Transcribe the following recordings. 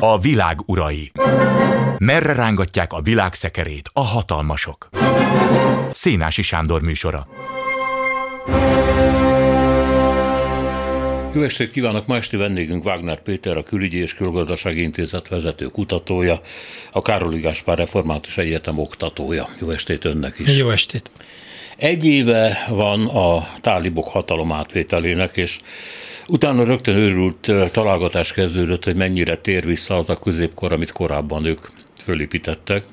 A világ urai. Merre rángatják a világ szekerét a hatalmasok? Szénási Sándor műsora. Jó estét kívánok! Ma esti vendégünk Wagner Péter, a Külügyi és Külgazdasági Intézet vezető kutatója, a Károli Gáspár Református Egyetem oktatója. Jó estét önnek is! Jó estét! Egy éve van a tálibok hatalom átvételének, és utána rögtön őrült találgatás kezdődött, hogy mennyire tér vissza az a középkor, amit korábban ők fölépítettek.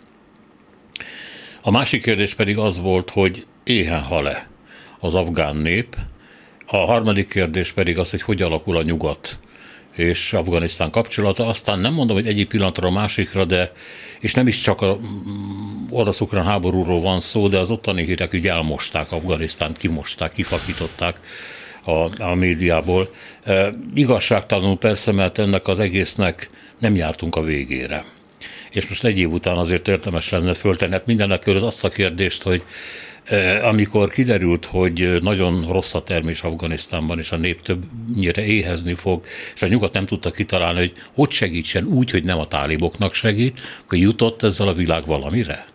A másik kérdés pedig az volt, hogy éhen hal-e az afgán nép, a harmadik kérdés pedig az, hogy hogy alakul a nyugat és Afganisztán kapcsolata. Aztán nem mondom, hogy egyik pillanatra a másikra, de és nem is csak a mm, orosz-ukrán háborúról van szó, de az ottani hírek úgy elmosták Afganisztánt, kimosták, kifakították a, a médiából. E, igazságtalanul persze, mert ennek az egésznek nem jártunk a végére. És most egy év után azért érdemes lenne föltenni. Hát mindenek körül azt a kérdést, hogy amikor kiderült, hogy nagyon rossz a termés Afganisztánban, és a nép többnyire éhezni fog, és a nyugat nem tudta kitalálni, hogy hogy segítsen úgy, hogy nem a táliboknak segít, akkor jutott ezzel a világ valamire?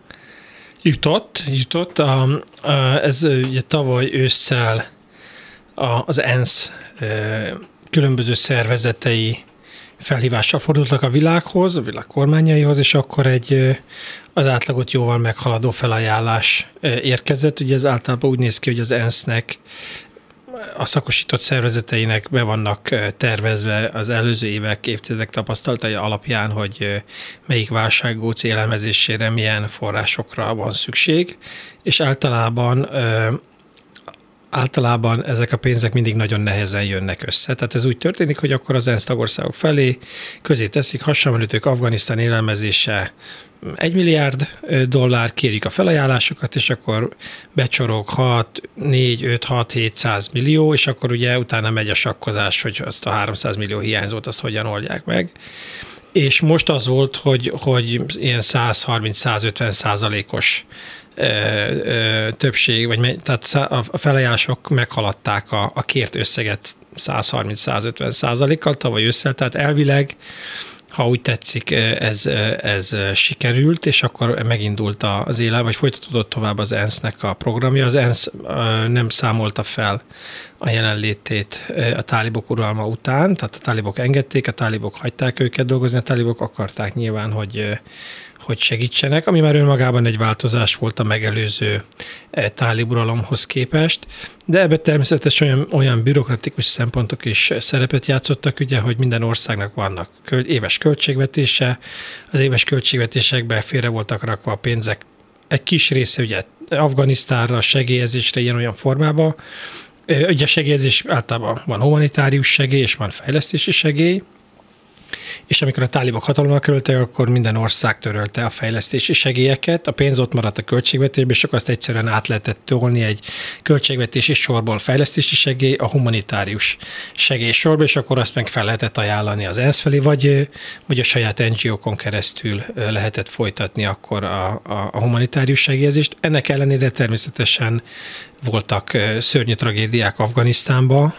Jutott, jutott. A, ez ugye tavaly ősszel az ENSZ különböző szervezetei felhívással fordultak a világhoz, a világ kormányaihoz, és akkor egy az átlagot jóval meghaladó felajánlás érkezett. Ugye ez általában úgy néz ki, hogy az ENSZ-nek a szakosított szervezeteinek be vannak tervezve az előző évek, évtizedek tapasztalatai alapján, hogy melyik válsággóc élelmezésére milyen forrásokra van szükség, és általában általában ezek a pénzek mindig nagyon nehezen jönnek össze. Tehát ez úgy történik, hogy akkor az ENSZ tagországok felé közé teszik, hasonlítők Afganisztán élelmezése 1 milliárd dollár, kérik a felajánlásokat, és akkor becsorog 6, 4, 5, 6, 700 millió, és akkor ugye utána megy a sakkozás, hogy azt a 300 millió hiányzót azt hogyan oldják meg. És most az volt, hogy, hogy ilyen 130-150 százalékos többség, vagy tehát a felajánlások meghaladták a, a kért összeget 130-150 százalékkal tavaly össze, tehát elvileg ha úgy tetszik, ez, ez sikerült, és akkor megindult az élet, vagy folytatódott tovább az ENSZ-nek a programja. Az ENSZ nem számolta fel a jelenlétét a tálibok uralma után, tehát a tálibok engedték, a tálibok hagyták őket dolgozni, a tálibok akarták nyilván, hogy hogy segítsenek, ami már önmagában egy változás volt a megelőző e, táliburalomhoz képest, de ebben természetesen olyan, olyan bürokratikus szempontok is szerepet játszottak, ugye, hogy minden országnak vannak éves költségvetése, az éves költségvetésekbe félre voltak rakva a pénzek, egy kis része ugye Afganisztánra, segélyezésre ilyen-olyan formában, Ugye a segélyezés általában van humanitárius segély és van fejlesztési segély, és amikor a tálibok hatalomra kerültek, akkor minden ország törölte a fejlesztési segélyeket, a pénz ott maradt a költségvetésben, és akkor azt egyszerűen át lehetett tolni egy költségvetési sorból fejlesztési segély a humanitárius segély sorba, és akkor azt meg fel lehetett ajánlani az ENSZ felé, vagy, vagy a saját NGO-kon keresztül lehetett folytatni akkor a, a, a humanitárius segélyezést. Ennek ellenére természetesen voltak szörnyű tragédiák Afganisztánban,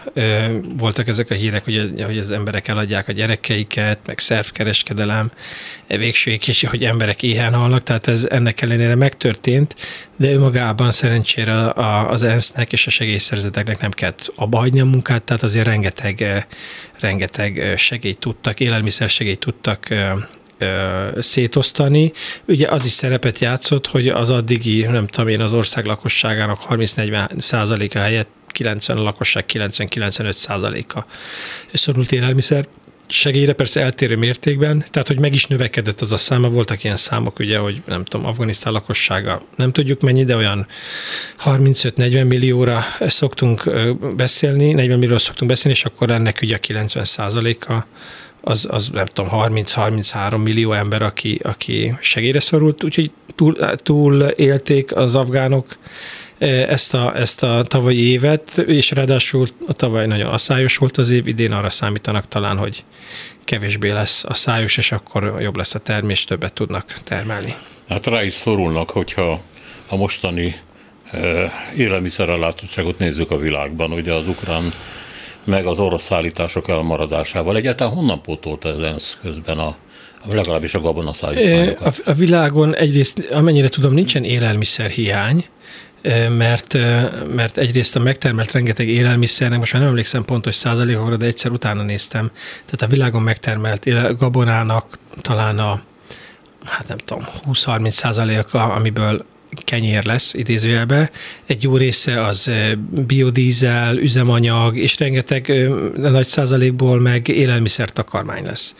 voltak ezek a hírek, hogy, hogy az emberek eladják a gyerekeiket, meg szervkereskedelem, végsőig is, hogy emberek éhen halnak, tehát ez ennek ellenére megtörtént, de önmagában szerencsére az ENSZ-nek és a segélyszerzeteknek nem kellett abba hagyni a munkát, tehát azért rengeteg, rengeteg segélyt tudtak, élelmiszer segélyt tudtak szétosztani. Ugye az is szerepet játszott, hogy az addigi, nem tudom én, az ország lakosságának 30-40 százaléka helyett 90 a lakosság 90-95 százaléka szorult élelmiszer segélyre persze eltérő mértékben, tehát hogy meg is növekedett az a száma, voltak ilyen számok, ugye, hogy nem tudom, Afganisztán lakossága nem tudjuk mennyi, de olyan 35-40 millióra szoktunk beszélni, 40 millióra szoktunk beszélni, és akkor ennek ugye a 90 százaléka az, az nem tudom, 30-33 millió ember, aki, aki segélyre szorult, úgyhogy túl, túl élték az afgánok ezt a, ezt a tavalyi évet, és ráadásul a tavaly nagyon asszályos volt az év, idén arra számítanak talán, hogy kevésbé lesz asszályos, és akkor jobb lesz a termés, többet tudnak termelni. Hát rá is szorulnak, hogyha a mostani élelmiszerellátottságot nézzük a világban. Ugye az ukrán meg az orosz szállítások elmaradásával. Egyáltalán honnan pótolta ez ENSZ közben a legalábbis a gabonaszállítmányokat? A, a világon egyrészt, amennyire tudom, nincsen élelmiszer hiány, mert, mert egyrészt a megtermelt rengeteg élelmiszernek, most már nem emlékszem pontos százalékokra, de egyszer utána néztem, tehát a világon megtermelt gabonának talán a hát nem tudom, 20-30 százaléka, amiből kenyér lesz idézőjelbe. Egy jó része az biodízel, üzemanyag, és rengeteg nagy százalékból meg élelmiszer takarmány lesz.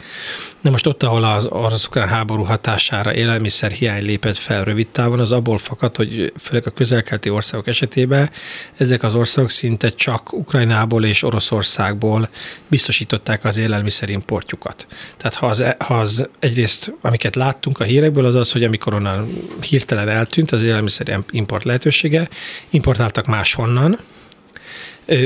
Na most ott, ahol az orosz-ukrán háború hatására élelmiszer hiány lépett fel rövid távon, az abból fakad, hogy főleg a közelkelti országok esetében ezek az országok szinte csak Ukrajnából és Oroszországból biztosították az élelmiszer importjukat. Tehát ha az, ha az egyrészt, amiket láttunk a hírekből, az az, hogy amikor onnan hirtelen eltűnt az élelmiszer import lehetősége, importáltak máshonnan,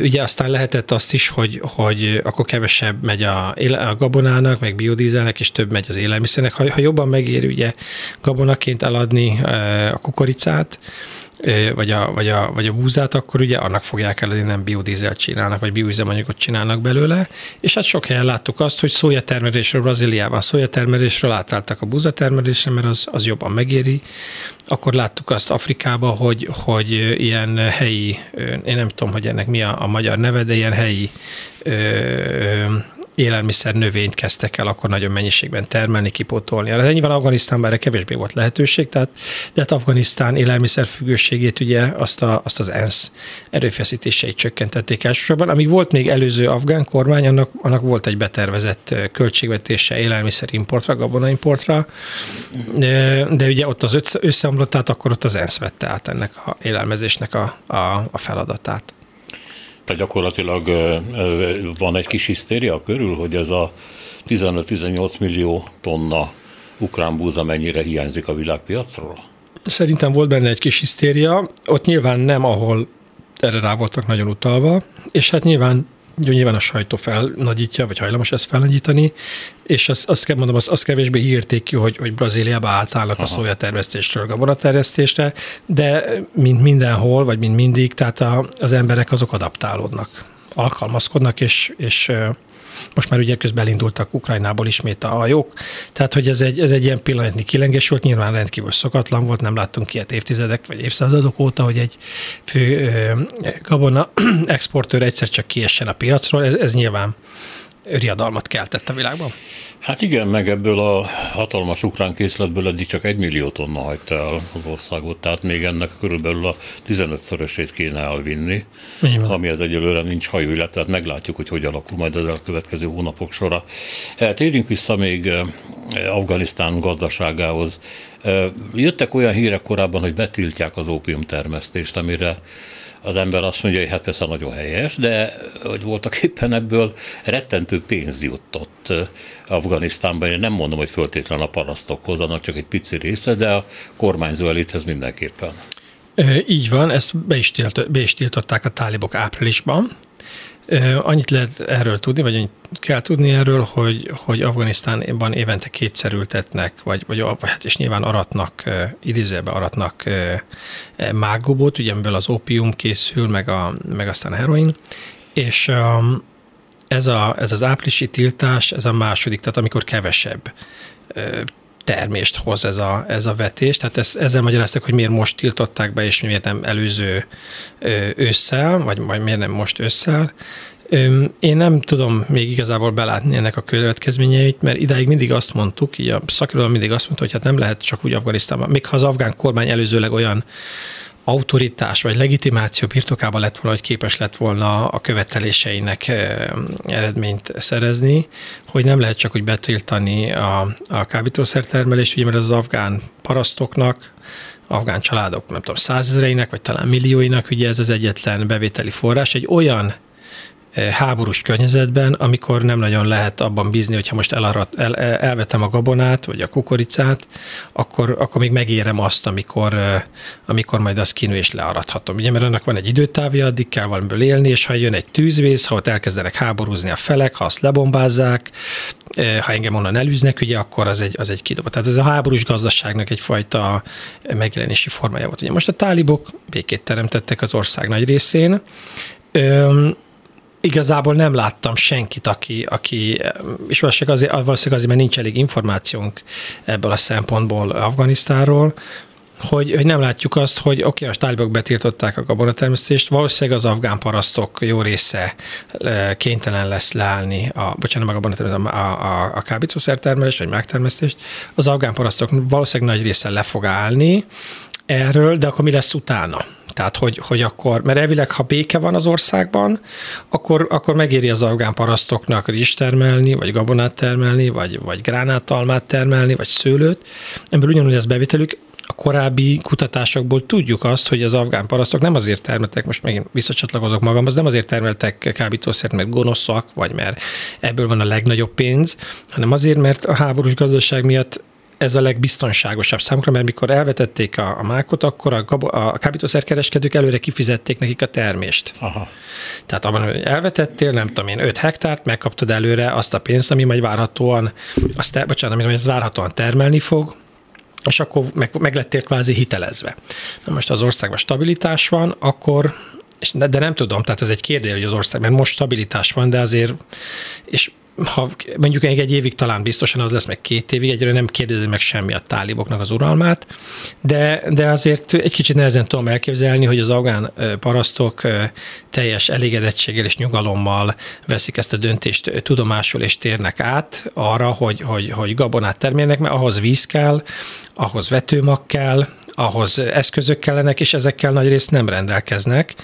Ugye aztán lehetett azt is, hogy, hogy akkor kevesebb megy a, a gabonának, meg biodízelnek, és több megy az élelmiszernek. Ha, ha jobban megéri ugye gabonaként eladni a kukoricát, vagy a, vagy, a, vagy a búzát, akkor ugye annak fogják eladni, nem biodízelt csinálnak, vagy bioüzemanyagot csinálnak belőle. És hát sok helyen láttuk azt, hogy szójatermelésről Brazíliában szójatermelésről átálltak a búzatermelésre, mert az, az jobban megéri. Akkor láttuk azt Afrikában, hogy, hogy ilyen helyi, én nem tudom, hogy ennek mi a, a magyar neve, de ilyen helyi ö, élelmiszer növényt kezdtek el akkor nagyon mennyiségben termelni, kipótolni. Hát nyilván Afganisztánban erre kevésbé volt lehetőség, tehát, de hát Afganisztán élelmiszer függőségét ugye azt, a, azt az ENSZ erőfeszítéseit csökkentették elsősorban. Amíg volt még előző afgán kormány, annak, annak volt egy betervezett költségvetése élelmiszerimportra, gabonaimportra, de, de ugye ott az összeomlott, tehát akkor ott az ENSZ vette át ennek a élelmezésnek a, a, a feladatát. Tehát gyakorlatilag van egy kis hisztéria körül, hogy ez a 15-18 millió tonna ukrán búza mennyire hiányzik a világpiacról? Szerintem volt benne egy kis hisztéria, ott nyilván nem, ahol erre rá voltak nagyon utalva, és hát nyilván ugye nyilván a sajtó felnagyítja, vagy hajlamos ezt felnagyítani, és azt, azt kell mondom, azt, azt kevésbé hírték hogy, hogy Brazíliába átállnak Aha. a szójatermesztésről gabonaterjesztésre, de mint mindenhol, vagy mint mindig, tehát a, az emberek azok adaptálódnak, alkalmazkodnak, és, és most már ugye közben elindultak Ukrajnából ismét a hajók, tehát hogy ez egy, ez egy ilyen pillanatnyi kilengés volt, nyilván rendkívül szokatlan volt, nem láttunk ilyet évtizedek vagy évszázadok óta, hogy egy fő gabona exportőr egyszer csak kiessen a piacról, ez, ez nyilván riadalmat keltett a világban. Hát igen, meg ebből a hatalmas ukrán készletből eddig csak egy millió tonna hagyta el az országot, tehát még ennek körülbelül a 15-szörösét kéne elvinni, Igen. ami az egyelőre nincs hajó, tehát meglátjuk, hogy hogy alakul majd az elkövetkező hónapok sora. Eh, térjünk vissza még eh, Afganisztán gazdaságához. Eh, jöttek olyan hírek korábban, hogy betiltják az ópiumtermesztést, amire az ember azt mondja, hogy hát a nagyon helyes, de hogy voltak éppen ebből rettentő pénz jutott Afganisztánban. Én nem mondom, hogy föltétlenül a parasztokhoz, annak csak egy pici része, de a kormányzó elithez mindenképpen. Így van, ezt be is, tilt, be is tiltották a tálibok áprilisban, Annyit lehet erről tudni, vagy annyit kell tudni erről, hogy, hogy Afganisztánban évente kétszer ültetnek, vagy, vagy hát és nyilván aratnak, idézőben aratnak mágobot, ugye amiből az opium készül, meg, a, meg aztán a heroin, és ez, a, ez az áprilisi tiltás, ez a második, tehát amikor kevesebb termést hoz ez a, ez a vetés. Tehát ez, ezzel magyaráztak, hogy miért most tiltották be, és miért nem előző ősszel, vagy majd miért nem most ősszel. Én nem tudom még igazából belátni ennek a következményeit, mert idáig mindig azt mondtuk, így a szakirodalom mindig azt mondta, hogy hát nem lehet csak úgy Afganisztánban, még ha az afgán kormány előzőleg olyan autoritás vagy legitimáció birtokába lett volna, hogy képes lett volna a követeléseinek eredményt szerezni, hogy nem lehet csak úgy betiltani a, a kábítószertermelést, ugye mert az afgán parasztoknak, afgán családok, nem tudom, százezreinek, vagy talán millióinak, ugye ez az egyetlen bevételi forrás, egy olyan háborús környezetben, amikor nem nagyon lehet abban bízni, hogyha most elarat, el, elvetem a gabonát, vagy a kukoricát, akkor, akkor még megérem azt, amikor, amikor majd azt kinő és learathatom. Ugye, mert annak van egy időtávja, addig kell valamiből élni, és ha jön egy tűzvész, ha ott elkezdenek háborúzni a felek, ha azt lebombázzák, ha engem onnan elűznek, ugye akkor az egy, az egy kidoba. Tehát ez a háborús gazdaságnak egyfajta megjelenési formája volt. Ugye most a tálibok békét teremtettek az ország nagy részén, igazából nem láttam senkit, aki, aki és valószínűleg azért, valószínűleg azért, mert nincs elég információnk ebből a szempontból Afganisztáról, hogy, hogy nem látjuk azt, hogy oké, okay, a tálibok betiltották a gabonatermesztést, valószínűleg az afgán parasztok jó része kénytelen lesz leállni, a, bocsánat, meg a, a, a, a kábítószertermelést, vagy megtermesztést, az afgán parasztok valószínűleg nagy része le fog állni erről, de akkor mi lesz utána? Tehát, hogy, hogy akkor, mert elvileg, ha béke van az országban, akkor, akkor megéri az afgán parasztoknak rizs termelni, vagy gabonát termelni, vagy, vagy gránátalmát termelni, vagy szőlőt. Ebből ugyanúgy ez bevitelük, a korábbi kutatásokból tudjuk azt, hogy az afgán parasztok nem azért termeltek, most megint visszacsatlakozok magamhoz, nem azért termeltek kábítószert, mert gonoszak, vagy mert ebből van a legnagyobb pénz, hanem azért, mert a háborús gazdaság miatt ez a legbiztonságosabb számukra, mert mikor elvetették a, a mákot, akkor a, a kábítószerkereskedők előre kifizették nekik a termést. Aha. Tehát abban, hogy elvetettél, nem tudom én, 5 hektárt, megkaptad előre azt a pénzt, ami majd várhatóan, azt, bocsánat, ami majd várhatóan termelni fog, és akkor meg, meg lettél kvázi hitelezve. Na most az országban stabilitás van, akkor de nem tudom, tehát ez egy kérdés, hogy az ország, mert most stabilitás van, de azért, és ha mondjuk egy évig talán biztosan az lesz, meg két évig, egyre nem kérdezi meg semmi a táliboknak az uralmát, de, de azért egy kicsit nehezen tudom elképzelni, hogy az afgán parasztok teljes elégedettséggel és nyugalommal veszik ezt a döntést tudomásul és térnek át arra, hogy, hogy, hogy gabonát termelnek, mert ahhoz víz kell, ahhoz vetőmag kell, ahhoz eszközök kellenek, és ezekkel nagy részt nem rendelkeznek,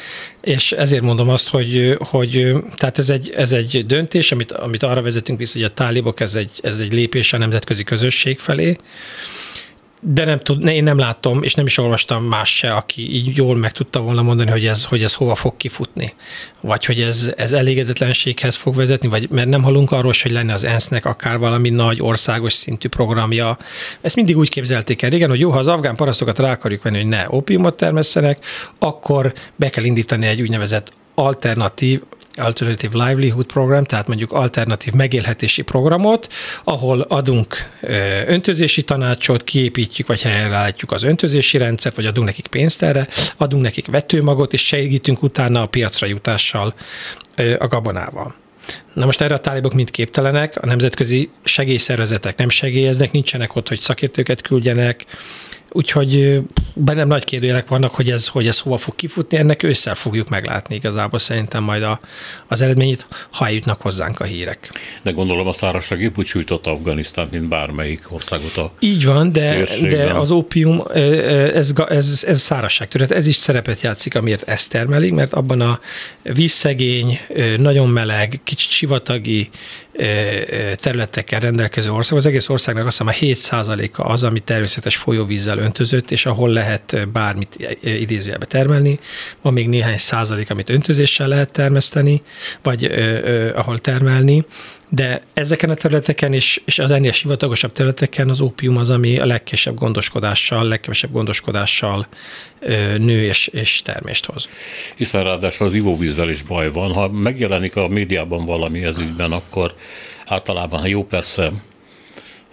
és ezért mondom azt, hogy, hogy tehát ez egy, ez egy döntés, amit, amit arra vezetünk vissza, hogy a tálibok, ez egy, ez egy lépés a nemzetközi közösség felé, de nem tud, én nem látom, és nem is olvastam más se, aki így jól meg tudta volna mondani, hogy ez, hogy ez hova fog kifutni. Vagy hogy ez, ez elégedetlenséghez fog vezetni, vagy mert nem hallunk arról, hogy lenne az ENSZ-nek akár valami nagy országos szintű programja. Ezt mindig úgy képzelték el régen, hogy jó, ha az afgán parasztokat rá akarjuk venni, hogy ne opiumot termesszenek, akkor be kell indítani egy úgynevezett alternatív Alternative Livelihood Program, tehát mondjuk alternatív megélhetési programot, ahol adunk öntözési tanácsot, kiépítjük vagy helyreállítjuk az öntözési rendszert, vagy adunk nekik pénzt erre, adunk nekik vetőmagot, és segítünk utána a piacra jutással a gabonával. Na most erre a tálibok mind képtelenek, a nemzetközi segélyszervezetek nem segélyeznek, nincsenek ott, hogy szakértőket küldjenek, Úgyhogy bennem nagy kérdőjelek vannak, hogy ez, hogy ez hova fog kifutni, ennek ősszel fogjuk meglátni igazából szerintem majd a, az eredményét, ha eljutnak hozzánk a hírek. De gondolom a szárazság épp úgy sújtott Afganisztán, mint bármelyik országot a Így van, de, de az ópium, ez, ez, ez szárazság tehát ez is szerepet játszik, amiért ezt termelik, mert abban a vízszegény, nagyon meleg, kicsit sivatagi, területekkel rendelkező ország. Az egész országnak azt hiszem a 7%-a az, ami természetes folyóvízzel öntözött, és ahol lehet bármit idézőjelbe termelni. Van még néhány százalék, amit öntözéssel lehet termeszteni, vagy ö, ö, ahol termelni. De ezeken a területeken és, és az ennél sivatagosabb területeken az ópium az, ami a legkisebb gondoskodással, legkevesebb gondoskodással ö, nő és, és termést hoz. Hiszen ráadásul az ivóvízzel is baj van. Ha megjelenik a médiában valami ez ügyben, akkor általában, ha jó persze,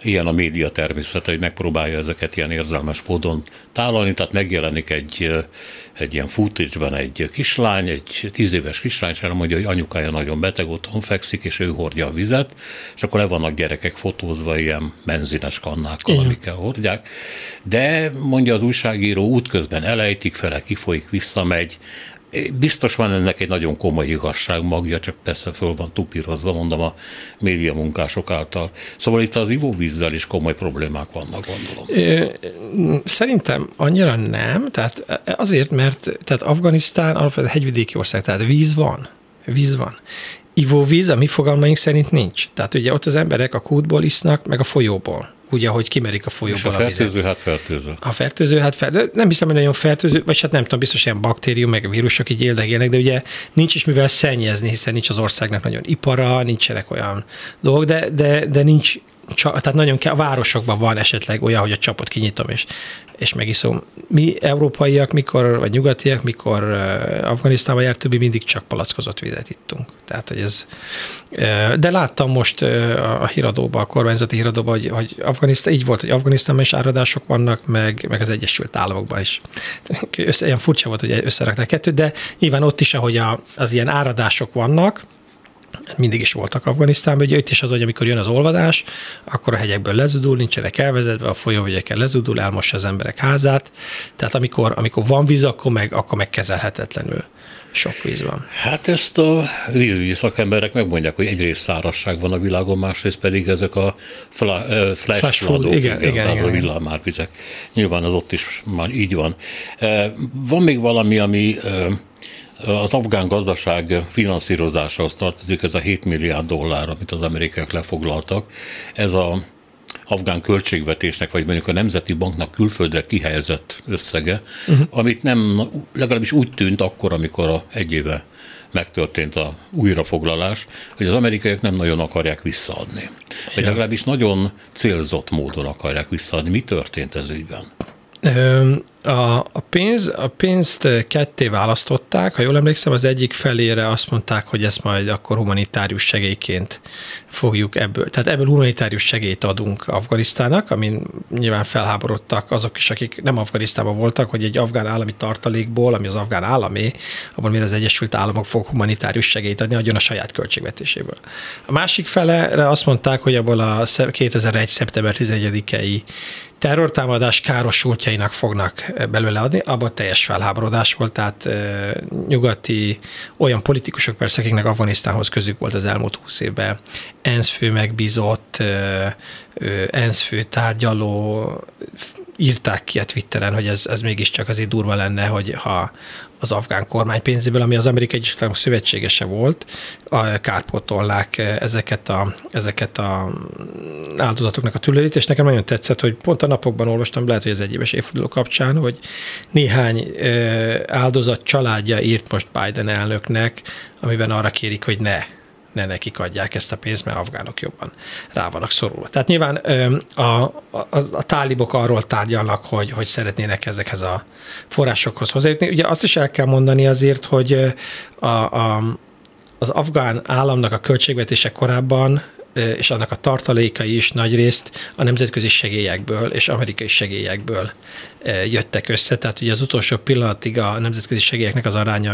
ilyen a média természete, hogy megpróbálja ezeket ilyen érzelmes módon tálalni, tehát megjelenik egy, egy ilyen footage egy kislány, egy tíz éves kislány, és elmondja, hogy anyukája nagyon beteg, otthon fekszik, és ő hordja a vizet, és akkor le vannak gyerekek fotózva ilyen benzines kannákkal, Igen. amikkel hordják. De mondja az újságíró, útközben elejtik, fele kifolyik, visszamegy, Biztos van ennek egy nagyon komoly igazság magja, csak persze föl van tupírozva, mondom a média munkások által. Szóval itt az ivóvízzel is komoly problémák vannak, gondolom. Szerintem annyira nem, tehát azért, mert tehát Afganisztán alapvetően hegyvidéki ország, tehát víz van, víz van. Ivóvíz a mi fogalmaink szerint nincs. Tehát ugye ott az emberek a kútból isznak, meg a folyóból úgy, ahogy kimerik a folyóból a, a fertőző, hát fertőző. A fertőző, hát fertőző. Nem hiszem, hogy nagyon fertőző, vagy hát nem tudom, biztos ilyen baktérium, meg vírusok így éldegelnek, de ugye nincs is mivel szennyezni, hiszen nincs az országnak nagyon ipara, nincsenek olyan dolgok, de, de, de nincs tehát nagyon kell, a városokban van esetleg olyan, hogy a csapot kinyitom, és, és megiszom. Mi európaiak, mikor, vagy nyugatiak, mikor uh, Afganisztánba jártunk, mi mindig csak palackozott vizet ittunk. Tehát, hogy ez, uh, de láttam most uh, a híradóban, a kormányzati híradóban, hogy, hogy Afganisztán, így volt, hogy Afganisztánban is áradások vannak, meg, meg az Egyesült Államokban is. Össze, ilyen furcsa volt, hogy összerakták kettőt, de nyilván ott is, ahogy a, az ilyen áradások vannak, mindig is voltak Afganisztánban, ugye itt is az, hogy amikor jön az olvadás, akkor a hegyekből lezudul, nincsenek elvezetve, a folyóvegyeken lezudul, elmossa az emberek házát, tehát amikor, amikor van víz, akkor meg, akkor meg kezelhetetlenül sok víz van. Hát ezt a vízügyi szakemberek megmondják, hogy egyrészt szárazság van a világon, másrészt pedig ezek a fla, flash, flash floodok, igen, igen, igen, igen, a villámárvizek. Nyilván az ott is már így van. Van még valami, ami az afgán gazdaság finanszírozásához tartozik, ez a 7 milliárd dollár, amit az amerikaiak lefoglaltak. Ez a afgán költségvetésnek, vagy mondjuk a Nemzeti Banknak külföldre kihelyezett összege, uh-huh. amit nem, legalábbis úgy tűnt akkor, amikor a egy éve megtörtént a újrafoglalás, hogy az amerikaiak nem nagyon akarják visszaadni. Vagy legalábbis nagyon célzott módon akarják visszaadni. Mi történt ez ügyben? A, pénz, a pénzt ketté választották, ha jól emlékszem, az egyik felére azt mondták, hogy ezt majd akkor humanitárius segélyként fogjuk ebből. Tehát ebből humanitárius segélyt adunk Afganisztának, amin nyilván felháborodtak azok is, akik nem Afganisztánban voltak, hogy egy afgán állami tartalékból, ami az afgán államé, abban miért az Egyesült Államok fog humanitárius segélyt adni, adjon a saját költségvetéséből. A másik felére azt mondták, hogy abból a 2001. szeptember 11-i terrortámadás károsultjainak fognak belőle adni, abban teljes felháborodás volt, tehát nyugati olyan politikusok persze, akiknek Afganisztánhoz közük volt az elmúlt húsz évben, ENSZ fő megbízott, ENSZ fő tárgyaló, írták ki a Twitteren, hogy ez, ez mégiscsak azért durva lenne, hogy ha az afgán kormány pénzéből, ami az Amerikai Egyesült Államok szövetségese volt, a kárpótolnák ezeket a, ezeket a áldozatoknak a tüllőit, és nekem nagyon tetszett, hogy pont a napokban olvastam, lehet, hogy ez egy éves évforduló kapcsán, hogy néhány áldozat családja írt most Biden elnöknek, amiben arra kérik, hogy ne ne nekik adják ezt a pénzt, mert afgánok jobban rá vannak szorulva. Tehát nyilván a, a, a tálibok arról tárgyalnak, hogy, hogy szeretnének ezekhez a forrásokhoz hozzájutni. Ugye azt is el kell mondani azért, hogy a, a, az afgán államnak a költségvetése korábban és annak a tartalékai is nagyrészt a nemzetközi segélyekből és amerikai segélyekből jöttek össze, tehát ugye az utolsó pillanatig a nemzetközi segélyeknek az aránya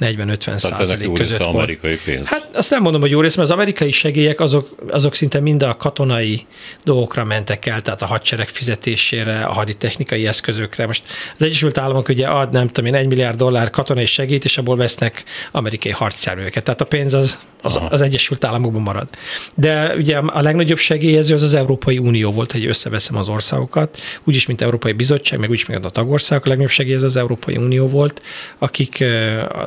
50-40-50 százalék között volt. amerikai pénz. Hát azt nem mondom, hogy jó rész, mert az amerikai segélyek azok, azok szinte mind a katonai dolgokra mentek el, tehát a hadsereg fizetésére, a haditechnikai eszközökre. Most az Egyesült Államok ugye ad, nem tudom én, 1 milliárd dollár katonai segít, és abból vesznek amerikai harcjárműveket. Tehát a pénz az, az, az Egyesült Államokban marad. De ugye a legnagyobb segélyező az az Európai Unió volt, hogy összeveszem az országokat, úgyis, mint Európai Bizottság, meg úgyis, mint a tagországok, a legnagyobb segélyez az Európai Unió volt, akik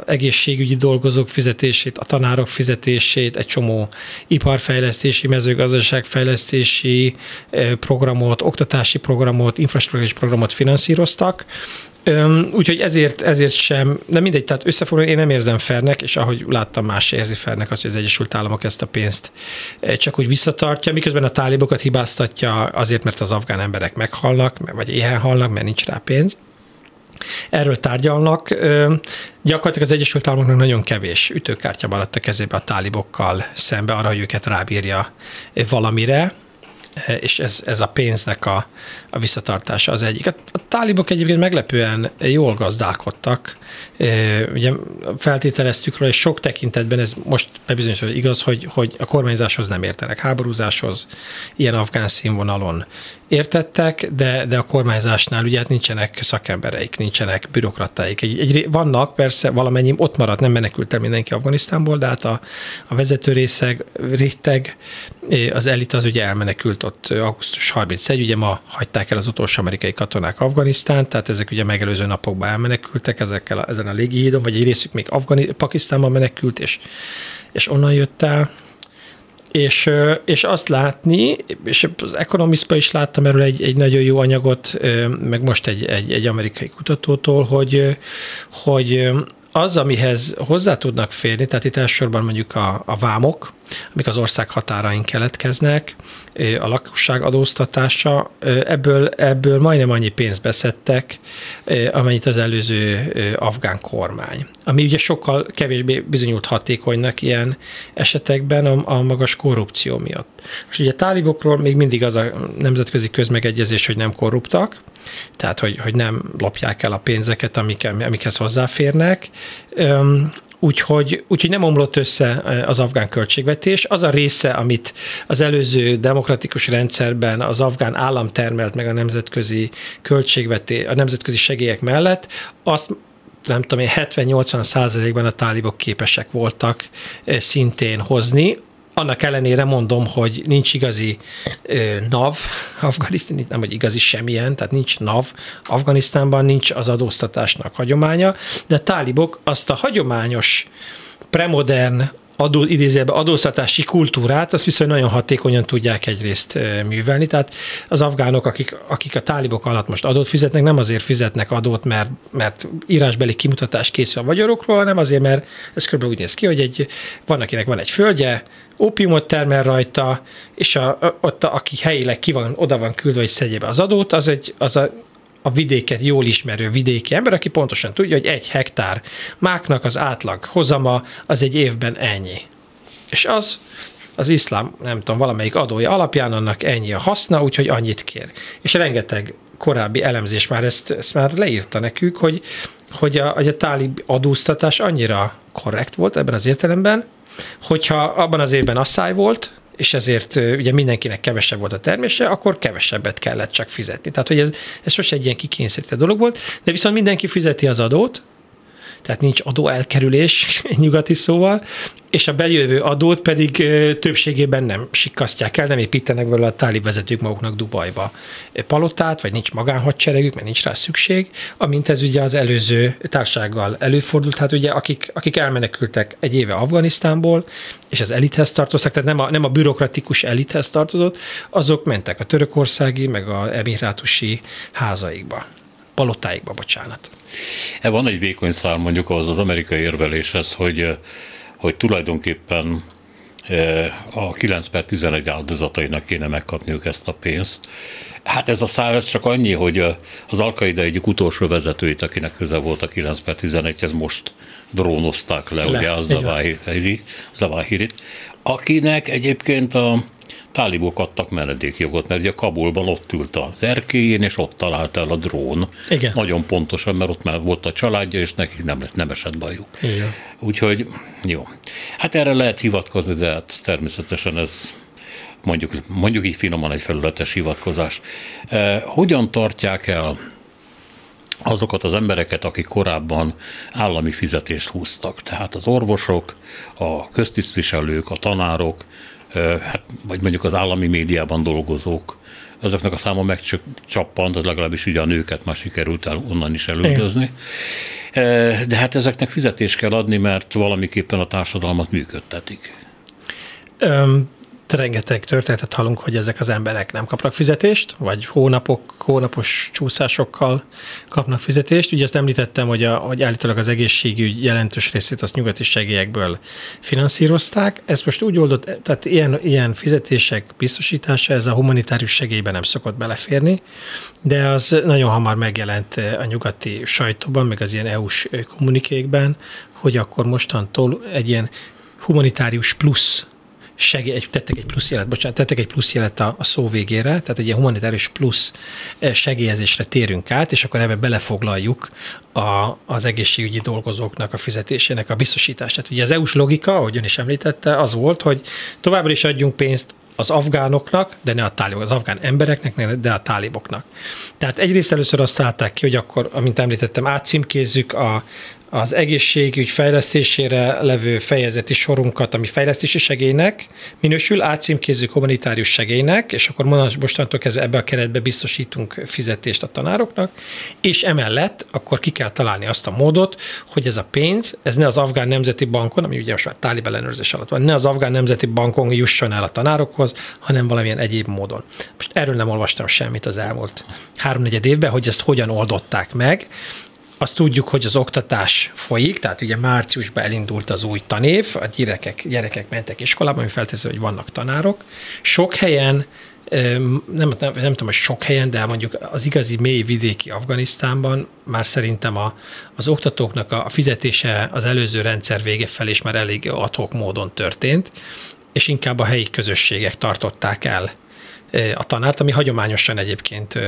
egészségügyi dolgozók fizetését, a tanárok fizetését, egy csomó iparfejlesztési, mezőgazdaságfejlesztési programot, oktatási programot, infrastruktúrális programot finanszíroztak, Úgyhogy ezért, ezért sem, de mindegy, tehát összefoglalni én nem érzem fernek, és ahogy láttam, más érzi fernek azt, hogy az Egyesült Államok ezt a pénzt csak úgy visszatartja, miközben a tálibokat hibáztatja azért, mert az afgán emberek meghalnak, vagy éhen halnak, mert nincs rá pénz. Erről tárgyalnak. Gyakorlatilag az Egyesült Államoknak nagyon kevés ütőkártya maradt a kezébe a tálibokkal szembe arra, hogy őket rábírja valamire és ez, ez a pénznek a, a visszatartása az egyik. A, a tálibok egyébként meglepően jól gazdálkodtak. Ugye feltételeztük róla, és sok tekintetben ez most bebizonyos, hogy igaz, hogy, hogy a kormányzáshoz nem értenek, háborúzáshoz, ilyen afgán színvonalon értettek, de, de a kormányzásnál ugye hát nincsenek szakembereik, nincsenek bürokratáik. Egy, egy, vannak, persze valamennyi ott maradt, nem menekült el mindenki Afganisztánból, de hát a, a vezető részeg, réteg, az elit az ugye elmenekült ott augusztus 31, ugye ma hagyták el az utolsó amerikai katonák Afganisztán, tehát ezek ugye megelőző napokban elmenekültek ezekkel a, ezen a légihídon, vagy egy részük még Afgani, Pakisztánban menekült, és, és onnan jött el. És, és azt látni, és az Economistban is láttam erről egy, egy nagyon jó anyagot, meg most egy, egy, egy amerikai kutatótól, hogy, hogy az, amihez hozzá tudnak férni, tehát itt elsősorban mondjuk a, a vámok, amik az ország határain keletkeznek, a lakosság adóztatása, ebből, ebből majdnem annyi pénzt beszedtek, amennyit az előző afgán kormány. Ami ugye sokkal kevésbé bizonyult hatékonynak ilyen esetekben a, a magas korrupció miatt. És ugye a tálibokról még mindig az a nemzetközi közmegegyezés, hogy nem korruptak, tehát hogy, hogy nem lopják el a pénzeket, amik, amikhez hozzáférnek. Úgyhogy, úgyhogy nem omlott össze az afgán költségvetés. Az a része, amit az előző demokratikus rendszerben az afgán állam termelt meg a nemzetközi költségvetés, a nemzetközi segélyek mellett, azt nem tudom én, 70-80 százalékban a tálibok képesek voltak szintén hozni, annak ellenére mondom, hogy nincs igazi ö, NAV Afganisztán, nem hogy igazi semmilyen, tehát nincs NAV Afganisztánban, nincs az adóztatásnak hagyománya, de a tálibok azt a hagyományos premodern adó, idézőben adóztatási kultúrát, azt viszont nagyon hatékonyan tudják egyrészt művelni. Tehát az afgánok, akik, akik a tálibok alatt most adót fizetnek, nem azért fizetnek adót, mert, mert írásbeli kimutatás készül a magyarokról, hanem azért, mert ez kb. úgy néz ki, hogy egy, van, akinek van egy földje, ópiumot termel rajta, és a, ott, aki helyileg ki van, oda van küldve, hogy szedje be az adót, az, egy, az a a vidéket jól ismerő vidéki ember, aki pontosan tudja, hogy egy hektár máknak az átlag hozama az egy évben ennyi. És az az iszlám, nem tudom, valamelyik adója alapján annak ennyi a haszna, úgyhogy annyit kér. És rengeteg korábbi elemzés már ezt, ezt már leírta nekük, hogy, hogy a, a tálib adóztatás annyira korrekt volt ebben az értelemben, hogyha abban az évben asszály volt, és ezért ugye mindenkinek kevesebb volt a termése, akkor kevesebbet kellett csak fizetni. Tehát, hogy ez, ez sose egy ilyen kikényszerített dolog volt, de viszont mindenki fizeti az adót, tehát nincs adó elkerülés nyugati szóval, és a bejövő adót pedig többségében nem sikkasztják el, nem építenek vele a tálib vezetők maguknak Dubajba. Palotát, vagy nincs magánhadseregük, mert nincs rá szükség, amint ez ugye az előző társággal előfordult, hát ugye akik, akik elmenekültek egy éve Afganisztánból, és az elithez tartoztak, tehát nem a, nem a bürokratikus elithez tartozott, azok mentek a törökországi, meg a emirátusi házaikba, palotáikba, bocsánat. E van egy vékony szál mondjuk az az amerikai érveléshez, hogy, hogy tulajdonképpen a 9 per 11 áldozatainak kéne megkapniuk ezt a pénzt. Hát ez a szál csak annyi, hogy az Alkaida egyik utolsó vezetőit, akinek köze volt a 9 per 11 ez most drónozták le, le ugye a Zawahirit, akinek egyébként a tálibok adtak menedékjogot, mert ugye Kabulban ott ült az erkélyén, és ott talált el a drón. Igen. Nagyon pontosan, mert ott már volt a családja, és neki nem, nem esett bajuk. Igen. Úgyhogy jó. Hát erre lehet hivatkozni, de hát természetesen ez mondjuk, mondjuk így finoman egy felületes hivatkozás. Eh, hogyan tartják el azokat az embereket, akik korábban állami fizetést húztak. Tehát az orvosok, a köztisztviselők, a tanárok, hát, vagy mondjuk az állami médiában dolgozók, azoknak a száma megcsappant, legalábbis ugye a nőket már sikerült el onnan is elüldözni. De hát ezeknek fizetést kell adni, mert valamiképpen a társadalmat működtetik. Um rengeteg történetet hallunk, hogy ezek az emberek nem kapnak fizetést, vagy hónapok, hónapos csúszásokkal kapnak fizetést. Ugye azt említettem, hogy, a, hogy állítólag az egészségügy jelentős részét azt nyugati segélyekből finanszírozták. Ezt most úgy oldott, tehát ilyen, ilyen fizetések biztosítása, ez a humanitárius segélyben nem szokott beleférni, de az nagyon hamar megjelent a nyugati sajtóban, meg az ilyen EU-s kommunikékben, hogy akkor mostantól egy ilyen humanitárius plusz segély, tettek egy plusz jelet, bocsánat, tettek egy plusz jelet a, a szó végére, tehát egy ilyen humanitárius plusz eh, segélyezésre térünk át, és akkor ebbe belefoglaljuk a, az egészségügyi dolgozóknak a fizetésének a biztosítását. Ugye az EU-s logika, ahogy ön is említette, az volt, hogy továbbra is adjunk pénzt az afgánoknak, de ne a tálibok, az afgán embereknek, de a táliboknak. Tehát egyrészt először azt találták ki, hogy akkor, amint említettem, átcímkézzük a, az egészségügy fejlesztésére levő fejezeti sorunkat, ami fejlesztési segélynek minősül, átcímkézzük humanitárius segélynek, és akkor mostantól kezdve ebbe a keretbe biztosítunk fizetést a tanároknak, és emellett akkor ki kell találni azt a módot, hogy ez a pénz, ez ne az Afgán Nemzeti Bankon, ami ugye most már tálib ellenőrzés alatt van, ne az Afgán Nemzeti Bankon jusson el a tanárokhoz, hanem valamilyen egyéb módon. Most erről nem olvastam semmit az elmúlt háromnegyed évben, hogy ezt hogyan oldották meg, azt tudjuk, hogy az oktatás folyik, tehát ugye márciusban elindult az új tanév, a gyerekek, gyerekek mentek iskolába, ami feltétlenül, hogy vannak tanárok. Sok helyen nem, nem, nem, tudom, hogy sok helyen, de mondjuk az igazi mély vidéki Afganisztánban már szerintem a, az oktatóknak a fizetése az előző rendszer vége felé is már elég adhok módon történt, és inkább a helyi közösségek tartották el a tanárt, ami hagyományosan egyébként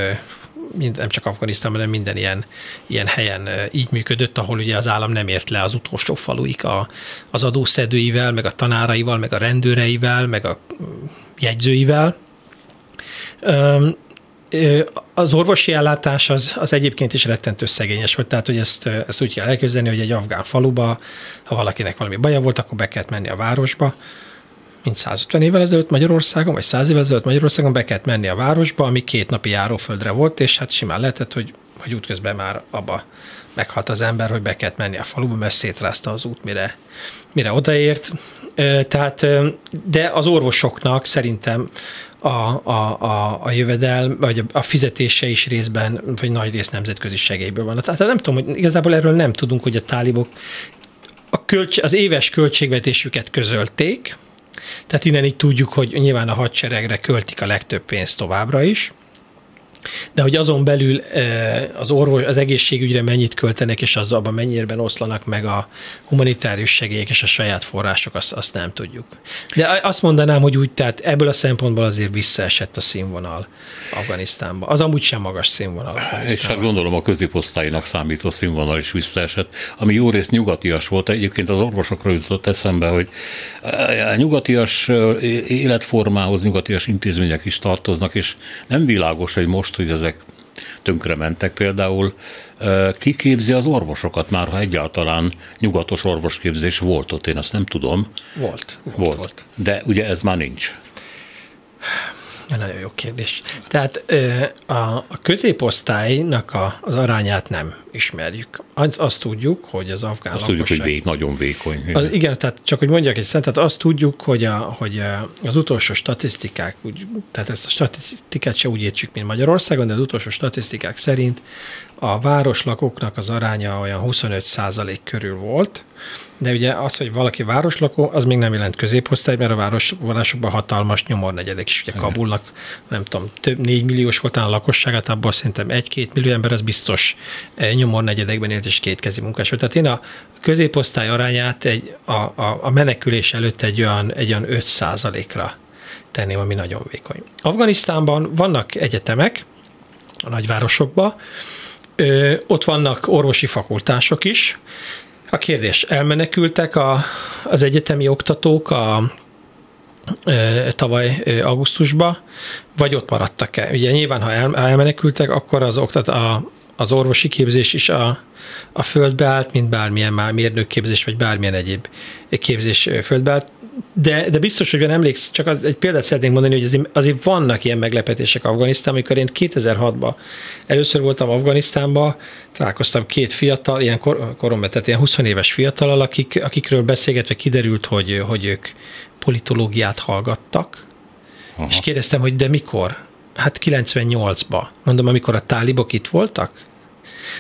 mind, nem csak Afganisztánban, hanem minden ilyen, ilyen helyen így működött, ahol ugye az állam nem ért le az utolsó faluik a, az adószedőivel, meg a tanáraival, meg a rendőreivel, meg a jegyzőivel. Az orvosi ellátás az, az egyébként is rettentő szegényes volt, tehát hogy ezt, ezt úgy kell elképzelni, hogy egy afgán faluba, ha valakinek valami baja volt, akkor be kellett menni a városba, mint 150 évvel ezelőtt Magyarországon, vagy 100 évvel ezelőtt Magyarországon be kellett menni a városba, ami két napi járóföldre volt, és hát simán lehetett, hogy, hogy útközben már abba meghalt az ember, hogy be kellett menni a faluba, mert szétrázta az út, mire, mire odaért. Tehát, de az orvosoknak szerintem a, a, a, a jövedel, vagy a fizetése is részben, vagy nagy rész nemzetközi segélyből van. Tehát nem tudom, hogy igazából erről nem tudunk, hogy a tálibok a költs- az éves költségvetésüket közölték, tehát innen így tudjuk, hogy nyilván a hadseregre költik a legtöbb pénzt továbbra is, de hogy azon belül eh, az orvos, az egészségügyre mennyit költenek, és az abban mennyire oszlanak meg a humanitárius segélyek és a saját források, azt, azt nem tudjuk. De azt mondanám, hogy úgy, tehát ebből a szempontból azért visszaesett a színvonal Afganisztánba. Az amúgy sem magas színvonal. És hát gondolom a középosztálynak számító színvonal is visszaesett, ami jó rész nyugatias volt. Egyébként az orvosokra jutott eszembe, hogy a nyugatias eh, életformához nyugatias intézmények is tartoznak, és nem világos, hogy most most, hogy ezek tönkrementek például, kiképzi az orvosokat már, ha egyáltalán nyugatos orvosképzés volt ott, én azt nem tudom. Volt. Volt. volt. volt. De ugye ez már nincs. Nagyon jó kérdés. Tehát a, középosztálynak a, az arányát nem ismerjük. Azt, azt tudjuk, hogy az afgán Azt lakosság, tudjuk, hogy vég, nagyon vékony. Az, igen, tehát csak hogy mondjak egy szent, tehát azt tudjuk, hogy, a, hogy az utolsó statisztikák, úgy, tehát ezt a statisztikát se úgy értsük, mint Magyarországon, de az utolsó statisztikák szerint a városlakóknak az aránya olyan 25 százalék körül volt, de ugye az, hogy valaki városlakó, az még nem jelent középosztály, mert a város, városokban hatalmas nyomornegyedek is. Ugye Kabulnak, nem tudom, több 4 milliós volt a lakosságát, abból szerintem 1-2 millió ember, az biztos eh, nyomornegyedekben élt és kétkezi munkás volt. Tehát én a középosztály arányát egy, a, a, a menekülés előtt egy olyan, egy olyan 5 százalékra tenném, ami nagyon vékony. Afganisztánban vannak egyetemek a nagyvárosokban, Ö, ott vannak orvosi fakultások is. A kérdés, elmenekültek a, az egyetemi oktatók a, tavaly augusztusba, vagy ott maradtak-e? Ugye nyilván, ha el, elmenekültek, akkor az, oktat, a, az orvosi képzés is a, a földbe állt, mint bármilyen már mérnökképzés, vagy bármilyen egyéb képzés földbe állt de, de biztos, hogy van emléksz, csak az, egy példát szeretnénk mondani, hogy azért, azért vannak ilyen meglepetések Afganisztán, amikor én 2006-ban először voltam Afganisztánban, találkoztam két fiatal, ilyen kor, koromban, tehát ilyen 20 éves fiatalal, akik, akikről beszélgetve kiderült, hogy, hogy ők politológiát hallgattak, Aha. és kérdeztem, hogy de mikor? Hát 98-ba. Mondom, amikor a tálibok itt voltak?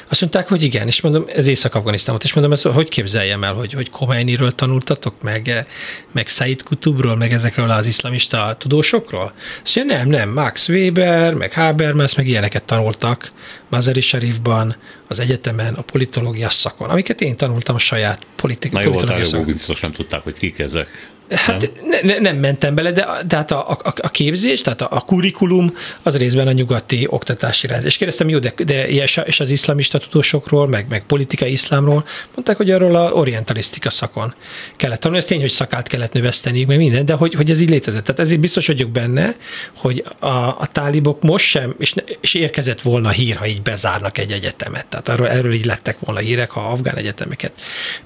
Azt mondták, hogy igen, és mondom, ez Észak-Afganisztán volt, és mondom, ezt hogy képzeljem el, hogy, hogy Khomeiniről tanultatok, meg, meg Said Kutubról, meg ezekről az iszlamista tudósokról? Azt mondja, nem, nem, Max Weber, meg Habermas, meg ilyeneket tanultak Mazari Sharifban, az egyetemen, a politológia szakon, amiket én tanultam a saját politik, Na jó, politológia szakon. biztos nem tudták, hogy kik ezek. Hát nem, ne, nem mentem bele, de, hát a, a, a képzés, tehát a, a kurikulum az részben a nyugati oktatási rend. És kérdeztem, jó, de, de és az iszlamista tudósokról, meg, meg politikai iszlámról, mondták, hogy arról a orientalisztika szakon kellett tanulni. Ez tény, hogy szakát kellett növeszteni, meg minden, de hogy, hogy ez így létezett. Tehát ezért biztos vagyok benne, hogy a, a tálibok most sem, és, és érkezett volna hír, ha így bezárnak egy egyetemet. Tehát arról, erről így lettek volna hírek, ha afgán egyetemeket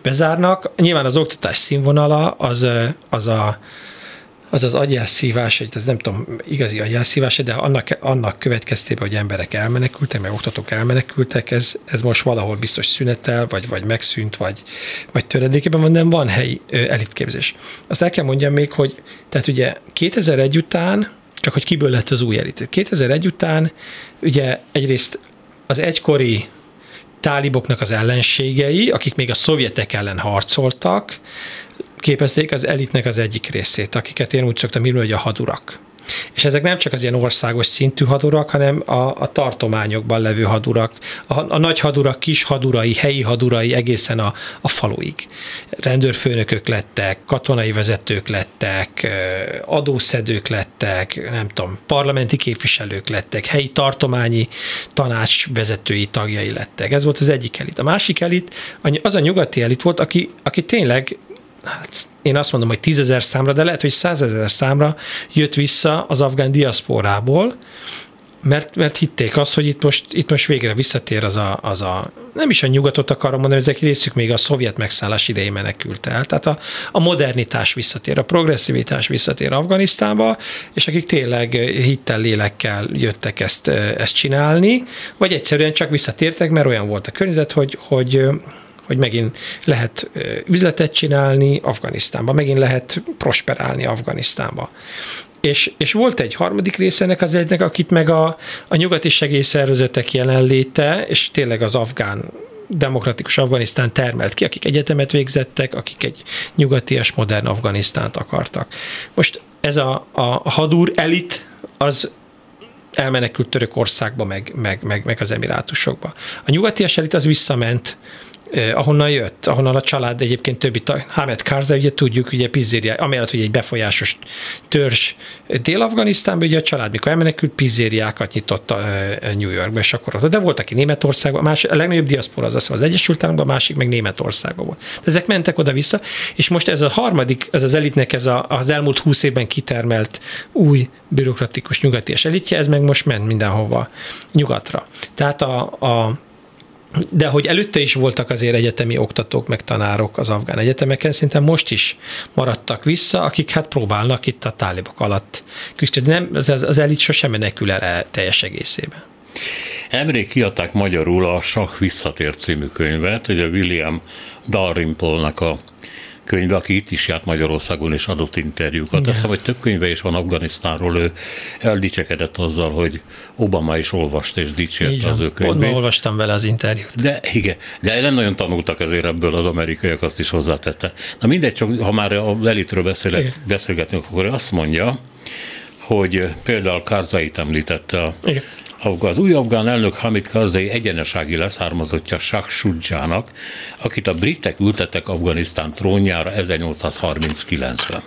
bezárnak. Nyilván az oktatás színvonala az az a, az az agyelszívás, ez nem tudom, igazi agyelszívás, de annak, annak következtében, hogy emberek elmenekültek, meg oktatók elmenekültek, ez, ez most valahol biztos szünetel, vagy, vagy megszűnt, vagy, vagy töredékében van, de van helyi elitképzés. Azt el kell mondjam még, hogy tehát ugye 2001 után, csak hogy kiből lett az új elit. 2001 után ugye egyrészt az egykori táliboknak az ellenségei, akik még a szovjetek ellen harcoltak, képezték az elitnek az egyik részét, akiket én úgy szoktam írni, hogy a hadurak. És ezek nem csak az ilyen országos szintű hadurak, hanem a, a tartományokban levő hadurak, a, a nagy hadurak, kis hadurai, helyi hadurai egészen a, a faluig. Rendőrfőnökök lettek, katonai vezetők lettek, adószedők lettek, nem tudom, parlamenti képviselők lettek, helyi tartományi tanács vezetői tagjai lettek. Ez volt az egyik elit. A másik elit, az a nyugati elit volt, aki, aki tényleg hát én azt mondom, hogy tízezer számra, de lehet, hogy százezer számra jött vissza az afgán diaszporából, mert, mert hitték azt, hogy itt most, itt most végre visszatér az a, az a, nem is a nyugatot akarom mondani, ezek részük még a szovjet megszállás idején menekült el. Tehát a, a modernitás visszatér, a progresszivitás visszatér Afganisztánba, és akik tényleg hittel, lélekkel jöttek ezt, ezt csinálni, vagy egyszerűen csak visszatértek, mert olyan volt a környezet, hogy, hogy hogy megint lehet üzletet csinálni Afganisztánba, megint lehet prosperálni Afganisztánba. És, és volt egy harmadik része ennek az egynek, akit meg a, a nyugati segélyszervezetek jelenléte, és tényleg az afgán demokratikus Afganisztán termelt ki, akik egyetemet végzettek, akik egy nyugatias, modern Afganisztánt akartak. Most ez a, a hadur elit, az elmenekült Törökországba, meg, meg, meg, meg az Emirátusokba. A nyugatias elit az visszament eh, ahonnan jött, ahonnan a család egyébként többi, Hamed Karzai, ugye tudjuk, ugye pizzéria, amellett, hogy egy befolyásos törzs Dél-Afganisztánban, ugye a család, mikor elmenekült, pizzériákat nyitott a, New Yorkba, és akkor ott. De volt, aki Németországban, más, a legnagyobb diaszpora az, az Egyesült Államokban, a másik meg Németországban volt. De ezek mentek oda-vissza, és most ez a harmadik, ez az elitnek ez a, az elmúlt húsz évben kitermelt új bürokratikus nyugatias elitje, ez meg most ment mindenhova nyugatra. Tehát a, a de hogy előtte is voltak azért egyetemi oktatók, meg tanárok az afgán egyetemeken, szerintem most is maradtak vissza, akik hát próbálnak itt a tálibok alatt küzdeni. Nem, az, az elit sosem menekül el teljes egészében. Emrég kiadták magyarul a Sach visszatért című könyvet, ugye William Dalrymple-nak a könyve, aki itt is járt Magyarországon és adott interjúkat. Igen. Azt hiszem, hogy több könyve is van Afganisztánról, ő eldicsekedett azzal, hogy Obama is olvasta és dicsérte az ő könyvét. Pont olvastam vele az interjút. De igen, de nem nagyon tanultak azért ebből az amerikaiak, azt is hozzátette. Na mindegy, csak ha már a elitről beszélek, beszélgetünk, akkor azt mondja, hogy például Karzait említette a Igen az új afgán elnök Hamid Karzai egyenesági leszármazottja Shah Shujának, akit a britek ültettek Afganisztán trónjára 1839-ben.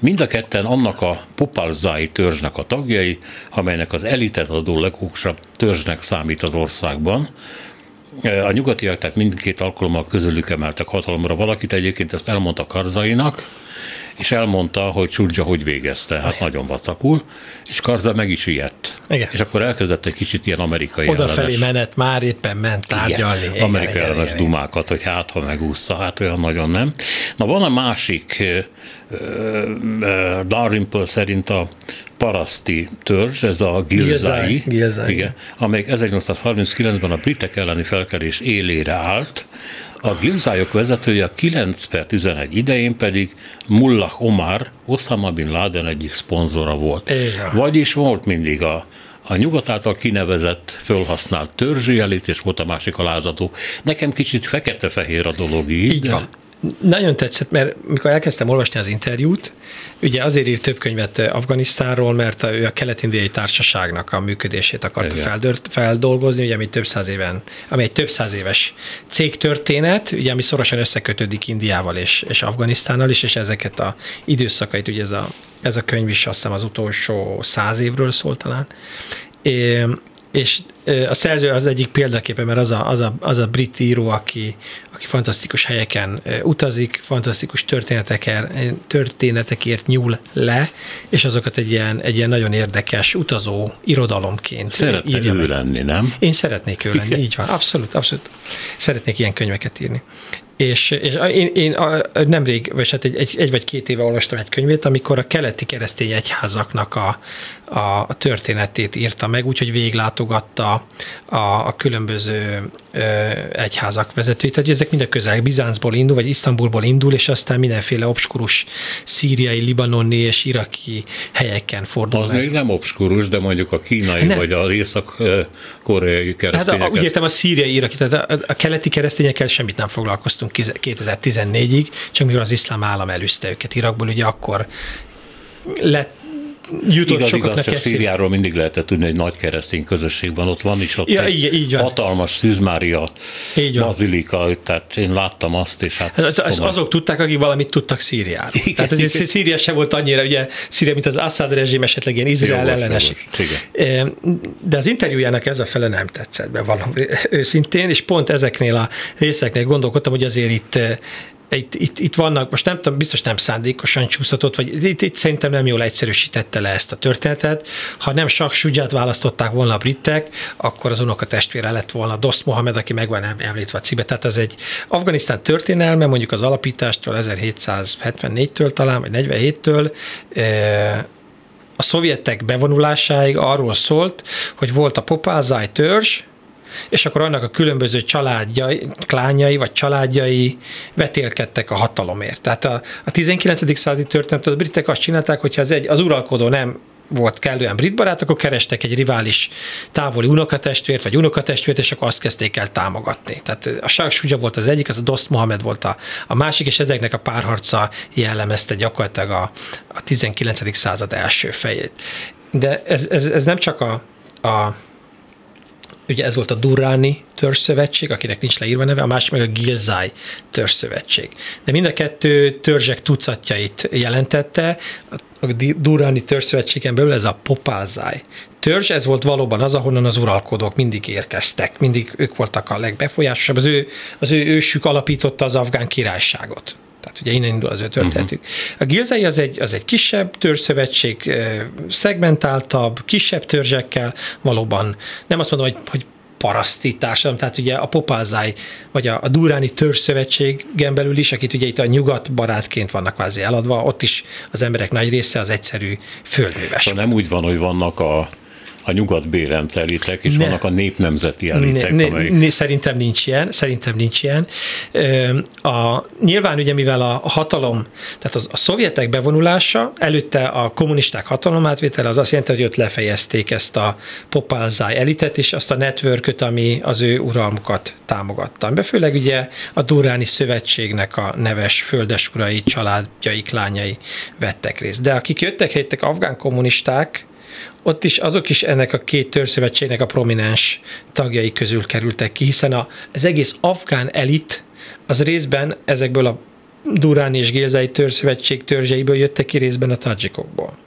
Mind a ketten annak a Popalzai törzsnek a tagjai, amelynek az elitet adó legóksabb törzsnek számít az országban, a nyugatiak, tehát mindkét alkalommal közülük emeltek hatalomra valakit, egyébként ezt elmondta Karzainak, és elmondta, hogy Csurdzsa hogy végezte, hát Igen. nagyon vacakul, és Karza meg is ilyet. Igen. És akkor elkezdett egy kicsit ilyen amerikai Odafelé ellenes, menet, már éppen ment tárgyalni. Igen, amerikai igen, ellenes igen, dumákat, hogy hát ha megúszta, hát olyan nagyon nem. Na van a másik, Dalrymple szerint a paraszti törzs, ez a Gilzai, Gilzai. Igen, amelyik 1839-ben a britek elleni felkelés élére állt, a gilzájok vezetője a 9 per 11 idején pedig Mullah Omar, Osama Bin Laden egyik szponzora volt. Igen. Vagyis volt mindig a, a nyugat által kinevezett, fölhasznált törzsi elit, és volt a másik alázató. Nekem kicsit fekete-fehér a dolog így. Így van. Nagyon tetszett, mert mikor elkezdtem olvasni az interjút, ugye azért írt több könyvet Afganisztánról, mert ő a kelet-indiai társaságnak a működését akarta feldört, feldolgozni, ugye, ami, több száz éven, ami egy több száz éves cégtörténet, ugye, ami szorosan összekötődik Indiával és, és Afganisztánnal is, és ezeket a időszakait, ugye ez a, ez a könyv is azt hiszem az utolsó száz évről szól talán, é, és a szerző az egyik példaképe, mert az a, az a, az a brit író, aki, aki fantasztikus helyeken utazik, fantasztikus történetekért, nyúl le, és azokat egy ilyen, egy ilyen nagyon érdekes utazó irodalomként Szeretne írja ő meg. lenni, nem? Én szeretnék ő lenni, így van, abszolút, abszolút. Szeretnék ilyen könyveket írni. És, és én, én nemrég, vagy hát egy, egy, egy vagy két éve olvastam egy könyvét, amikor a keleti keresztény egyházaknak a, a, a történetét írta meg, úgyhogy véglátogatta a, a különböző ö, egyházak vezetőit. Tehát ezek mind a közel Bizáncból indul, vagy Isztambulból indul, és aztán mindenféle obskurus szíriai, libanoni és iraki helyeken fordul Az meg. még nem obskurus, de mondjuk a kínai, nem. vagy az észak-koreai keresztények. Hát a, úgy értem a szíriai, iraki, tehát a, a keleti keresztényekkel semmit nem foglalkoztunk 2014-ig, csak mikor az iszlám állam elűzte őket Irakból, ugye akkor lett jutott igaz, igaz, csak eszébe. Szíriáról mindig lehetett tudni, hogy nagy keresztény közösség van, ott van is ott Ja, egy így- így van. hatalmas Szűzmária Így van. bazilika, tehát én láttam azt, és hát Ez, ez komoly. azok tudták, akik valamit tudtak Szíriáról. Igen, Tehát azért igen. Szíria se volt annyira, ugye Szíria, mint az Assad rezsim, esetleg ilyen Izrael Jogos, ellenes. jogos. De az interjújának ez a fele nem tetszett be valami őszintén, és pont ezeknél a részeknél gondolkodtam, hogy azért itt itt, itt, itt vannak, most nem tudom, biztos nem szándékosan csúszhatott, vagy itt, itt szerintem nem jól egyszerűsítette le ezt a történetet. Ha nem Shah Shujat választották volna a britek, akkor az unoka testvére lett volna Dost Mohamed, aki meg van említve a cibe. Tehát ez egy Afganisztán történelme, mondjuk az alapítástól 1774-től talán, vagy 47-től, eh, a szovjetek bevonulásáig arról szólt, hogy volt a Popázai törzs, és akkor annak a különböző családjai, klányai vagy családjai vetélkedtek a hatalomért. Tehát a, a 19. századi történetet a britek azt csinálták, hogyha az, egy, az uralkodó nem volt kellően brit barát, akkor kerestek egy rivális távoli unokatestvért, vagy unokatestvért, és akkor azt kezdték el támogatni. Tehát a Shah volt az egyik, az a Dost Mohamed volt a, a másik, és ezeknek a párharca jellemezte gyakorlatilag a, a 19. század első fejét. De ez, ez, ez nem csak a, a ugye ez volt a Durrani törzszövetség, akinek nincs leírva neve, a másik meg a Gilzai törzszövetség. De mind a kettő törzsek tucatjait jelentette, a Durrani törzszövetségen belül ez a Popázai törzs, ez volt valóban az, ahonnan az uralkodók mindig érkeztek, mindig ők voltak a legbefolyásosabb, az ő, az ő ősük alapította az afgán királyságot. Tehát ugye innen indul az ő történetük. Uh-huh. A Gilzai az egy, az egy kisebb törzszövetség, szegmentáltabb, kisebb törzsekkel, valóban nem azt mondom, hogy, hogy paraszti társadalom, tehát ugye a Popázáj, vagy a, a Duráni törzszövetségen belül is, akit ugye itt a nyugat barátként vannak kvázi eladva, ott is az emberek nagy része az egyszerű földműves. Szóval nem úgy van, hogy vannak a a nyugat bérenc elitek, és Ne. vannak a népnemzeti elitek, ne, amelyik... ne, szerintem nincs ilyen, szerintem nincs ilyen. A, nyilván ugye mivel a, hatalom, tehát az, a szovjetek bevonulása, előtte a kommunisták hatalomátvétele, az azt jelenti, hogy ott lefejezték ezt a popálzáj elitet, és azt a networköt, ami az ő uralmukat támogatta. De főleg ugye a Duráni Szövetségnek a neves földesurai, családjai, klányai vettek részt. De akik jöttek, jöttek afgán kommunisták, ott is azok is ennek a két törzszövetségnek a prominens tagjai közül kerültek ki, hiszen a, az egész afgán elit az részben ezekből a Duráni és Gilzai törzszövetség törzseiből jöttek ki részben a tadzsikokból.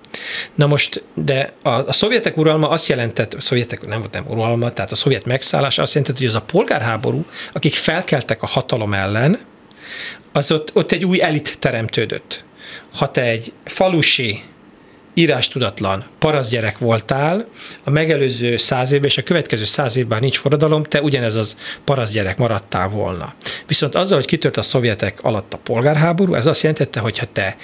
Na most, de a, a szovjetek uralma azt jelentett, a szovjetek nem volt nem uralma, tehát a szovjet megszállás azt jelentett, hogy az a polgárháború, akik felkeltek a hatalom ellen, az ott, ott egy új elit teremtődött. Ha te egy falusi, írástudatlan paraszgyerek voltál, a megelőző száz évben és a következő száz évben nincs forradalom, te ugyanez az paraszgyerek maradtál volna. Viszont azzal, hogy kitört a szovjetek alatt a polgárháború, ez azt jelentette, hogy ha te